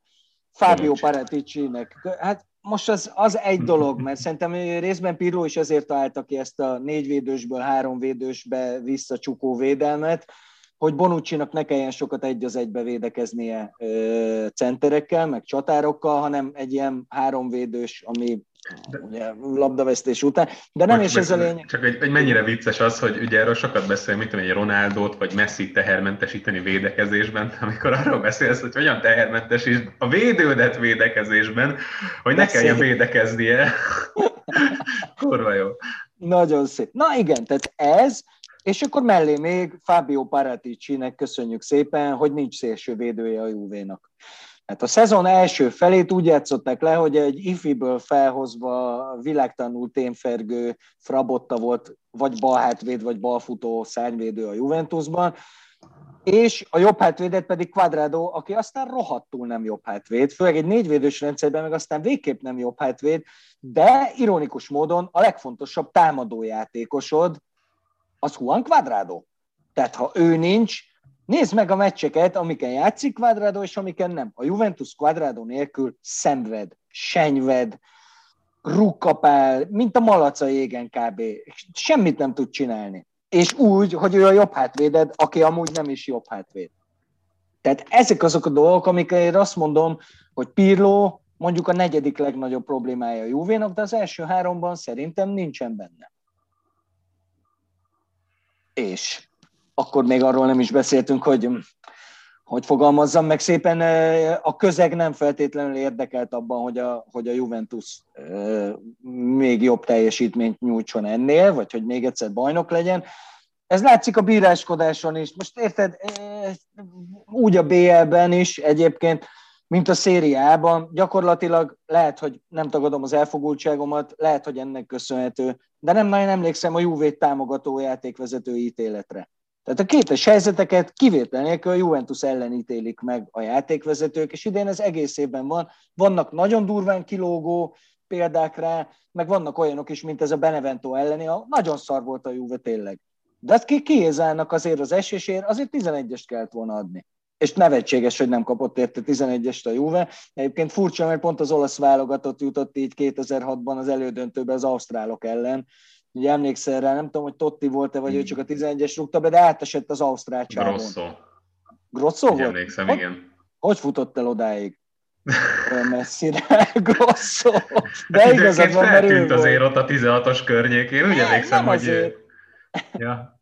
Fábio Paratici-nek. Hát most az, az egy dolog, mert szerintem részben Pirlo is azért találta ki ezt a négy védősből három védősbe visszacsukó védelmet, hogy Bonucci-nak ne kelljen sokat egy az egybe védekeznie ö, centerekkel, meg csatárokkal, hanem egy ilyen háromvédős, ami de, ugye, labdavesztés után, de nem is ez a lényeg. Csak egy, egy mennyire vicces az, hogy ugye erről sokat beszél, mint egy Ronaldot vagy Messi tehermentesíteni védekezésben, amikor arról beszélsz, hogy hogyan tehermentesíts a védődet védekezésben, hogy ne kelljen védekeznie. Kurva jó. Nagyon szép. Na igen, tehát ez, és akkor mellé még Fábio Paratici-nek köszönjük szépen, hogy nincs szélső védője a Juvénak. Hát a szezon első felét úgy játszották le, hogy egy ifiből felhozva világtanul témfergő Frabotta volt, vagy balhátvéd, vagy balfutó szárnyvédő a Juventusban, és a jobb hátvédet pedig Quadrado, aki aztán rohadtul nem jobb hátvéd, főleg egy négyvédős rendszerben meg aztán végképp nem jobb hátvéd, de ironikus módon a legfontosabb támadójátékosod az Juan Quadrado. Tehát ha ő nincs, Nézd meg a meccseket, amiken játszik Quadrado, és amiken nem. A Juventus Quadrado nélkül szenved, senyved, rukkapál, mint a malaca égen kb. Semmit nem tud csinálni. És úgy, hogy ő a jobb hátvéded, aki amúgy nem is jobb hátvéd. Tehát ezek azok a dolgok, amiket azt mondom, hogy Pirlo mondjuk a negyedik legnagyobb problémája a Juvénak, de az első háromban szerintem nincsen benne. És akkor még arról nem is beszéltünk, hogy hogy fogalmazzam meg szépen, a közeg nem feltétlenül érdekelt abban, hogy a, hogy a Juventus még jobb teljesítményt nyújtson ennél, vagy hogy még egyszer bajnok legyen. Ez látszik a bíráskodáson is. Most érted, úgy a BL-ben is egyébként, mint a szériában, gyakorlatilag lehet, hogy nem tagadom az elfogultságomat, lehet, hogy ennek köszönhető, de nem nagyon emlékszem a Juve támogató játékvezető ítéletre. Tehát a kétes helyzeteket kivétel nélkül a Juventus ellen ítélik meg a játékvezetők, és idén ez egész évben van. Vannak nagyon durván kilógó példák rá, meg vannak olyanok is, mint ez a Benevento elleni, a nagyon szar volt a Juve tényleg. De hát ki kiézálnak azért az esésért, azért 11-est kellett volna adni. És nevetséges, hogy nem kapott érte 11-est a Juve. Egyébként furcsa, mert pont az olasz válogatott jutott így 2006-ban az elődöntőbe az ausztrálok ellen, Ugye emlékszel rá, nem tudom, hogy Totti volt-e, vagy hmm. ő csak a 11-es rúgta be, de átesett az Ausztrál csávon. Grosso. Grosso volt? emlékszem, hogy, igen. Hogy futott el odáig? Olyan messzire, Grosso. De hát igazad van, mert ő azért ott a 16-os környékén, úgy emlékszem, hogy ő... Ja.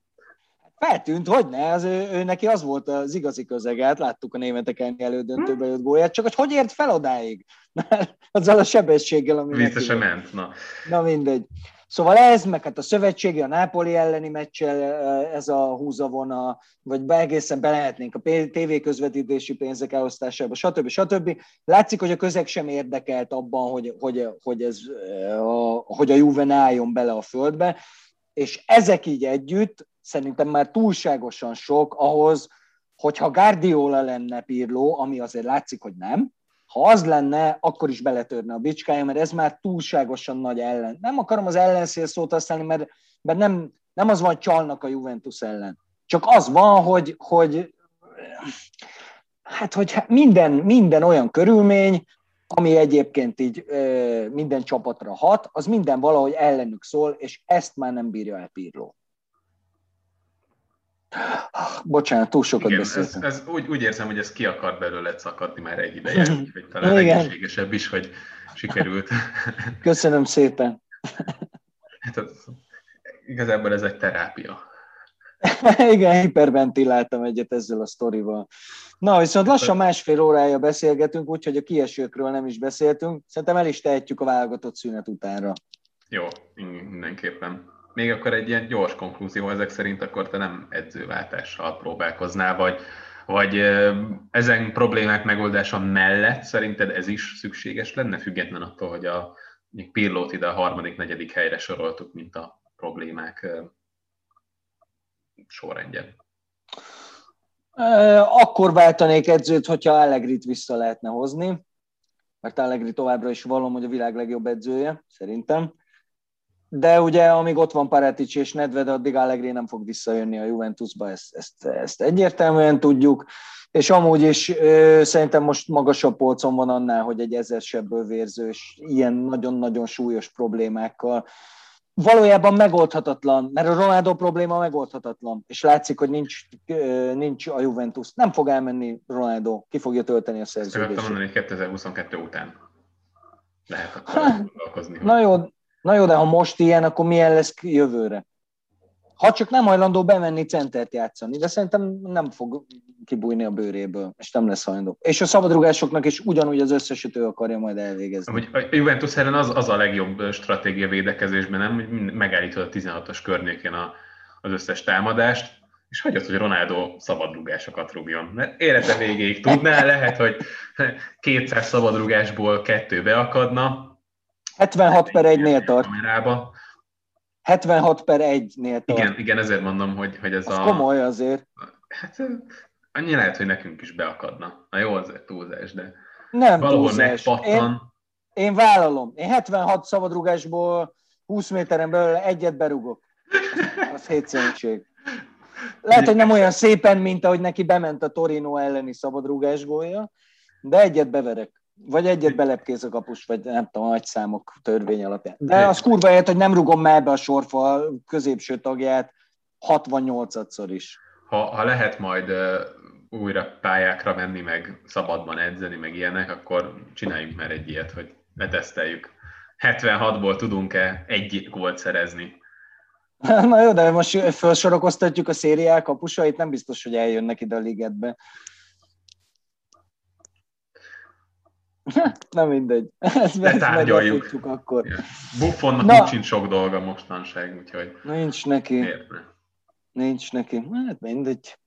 Feltűnt, hogy ne, az ő, ő, neki az volt az igazi közege, hát láttuk a németek elődöntőbe jött gólját, csak hogy hogy ért fel odáig? Mert azzal a sebességgel, ami Vissza sem ment, na. Na mindegy. Szóval ez, meg hát a szövetségi, a Nápoli elleni meccsel ez a húzavona, vagy be egészen belehetnénk a tévéközvetítési pénzek elosztásába, stb. stb. Látszik, hogy a közeg sem érdekelt abban, hogy, hogy, hogy, ez, hogy a Juve ne álljon bele a földbe, és ezek így együtt szerintem már túlságosan sok ahhoz, hogyha Guardiola lenne Pirlo, ami azért látszik, hogy nem, ha az lenne, akkor is beletörne a bicskája, mert ez már túlságosan nagy ellen. Nem akarom az ellenszél szót használni, mert, mert nem, nem az van, hogy csalnak a Juventus ellen. Csak az van, hogy, hogy hát, hogy minden, minden olyan körülmény, ami egyébként így minden csapatra hat, az minden valahogy ellenük szól, és ezt már nem bírja el Pirlo. Bocsánat, túl sokat Igen, beszéltem. Ez, ez úgy, úgy érzem, hogy ez ki akar belőle szakadni már egy ideje, hogy talán Igen. egészségesebb is, hogy sikerült. Köszönöm szépen. Hát az, igazából ez egy terápia. Igen, hiperventiláltam egyet ezzel a sztorival. Na, viszont lassan másfél órája beszélgetünk, úgyhogy a kiesőkről nem is beszéltünk. Szerintem el is tehetjük a válogatott szünet utánra. Jó, mindenképpen még akkor egy ilyen gyors konklúzió ezek szerint, akkor te nem edzőváltással próbálkoznál, vagy, vagy ezen problémák megoldása mellett szerinted ez is szükséges lenne, független attól, hogy a Pirlót ide a harmadik, negyedik helyre soroltuk, mint a problémák sorrendje. Akkor váltanék edzőt, hogyha Allegrit vissza lehetne hozni, mert Allegri továbbra is valom, hogy a világ legjobb edzője, szerintem. De ugye, amíg ott van Paratics és Nedved, addig Allegri nem fog visszajönni a Juventusba, ezt, ezt, ezt egyértelműen tudjuk. És amúgy is ö, szerintem most magasabb polcon van annál, hogy egy ezersebből vérző, és ilyen nagyon-nagyon súlyos problémákkal valójában megoldhatatlan, mert a Ronaldo probléma megoldhatatlan, és látszik, hogy nincs, nincs a Juventus. Nem fog elmenni Ronaldo, ki fogja tölteni a szerződést. Szerettem mondani, hogy 2022 után lehet akkor. Na jó, na jó, de ha most ilyen, akkor milyen lesz jövőre? Ha csak nem hajlandó bemenni centert játszani, de szerintem nem fog kibújni a bőréből, és nem lesz hajlandó. És a szabadrugásoknak is ugyanúgy az összeset ő akarja majd elvégezni. Hogy a Juventus ellen az, az a legjobb stratégia védekezésben, nem? Megállítod a 16-os környékén a, az összes támadást, és hagyod, hogy Ronaldo szabadrugásokat rúgjon. Mert élete végéig tudná, lehet, hogy 200 szabadrugásból kettő beakadna. 76 per 1-nél tart. Kamerába. 76 per 1-nél tart. Igen, igen, ezért mondom, hogy, hogy ez az a... komoly azért. Hát annyi lehet, hogy nekünk is beakadna. Na jó, azért túlzás, de nem valahol túlzás. megpattan. Én, én vállalom. Én 76 szabadrugásból 20 méteren belül egyet berugok. Az hétszentség. Lehet, hogy nem olyan szépen, mint ahogy neki bement a Torino elleni szabadrugás gólja, de egyet beverek. Vagy egyet belepkéz a kapus, vagy nem tudom, nagy számok törvény alapján. De az kurva helyett, hogy nem rugom már be a sorfa középső tagját 68-szor is. Ha, ha lehet majd újra pályákra menni, meg szabadban edzeni, meg ilyenek, akkor csináljunk már egy ilyet, hogy leteszteljük. 76-ból tudunk-e egy gólt szerezni? Na jó, de most felsorokoztatjuk a szériák kapusait, nem biztos, hogy eljönnek ide a ligetbe. Nem mindegy. Ezt tárgyaljuk. akkor. Ja. Buffonnak Na, nincs sok dolga mostanság, úgyhogy... Nincs neki. Érne. Nincs neki. Hát mindegy.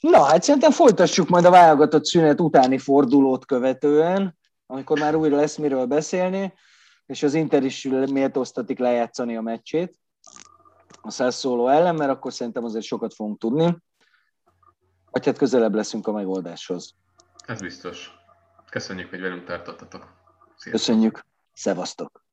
Na, hát szerintem folytassuk majd a válogatott szünet utáni fordulót követően, amikor már újra lesz miről beszélni, és az Inter is méltóztatik lejátszani a meccsét a Sassuolo ellen, mert akkor szerintem azért sokat fogunk tudni. Vagy hát közelebb leszünk a megoldáshoz. Ez biztos. Köszönjük, hogy velünk tartottatok. Sziasztok. Köszönjük. Szevasztok.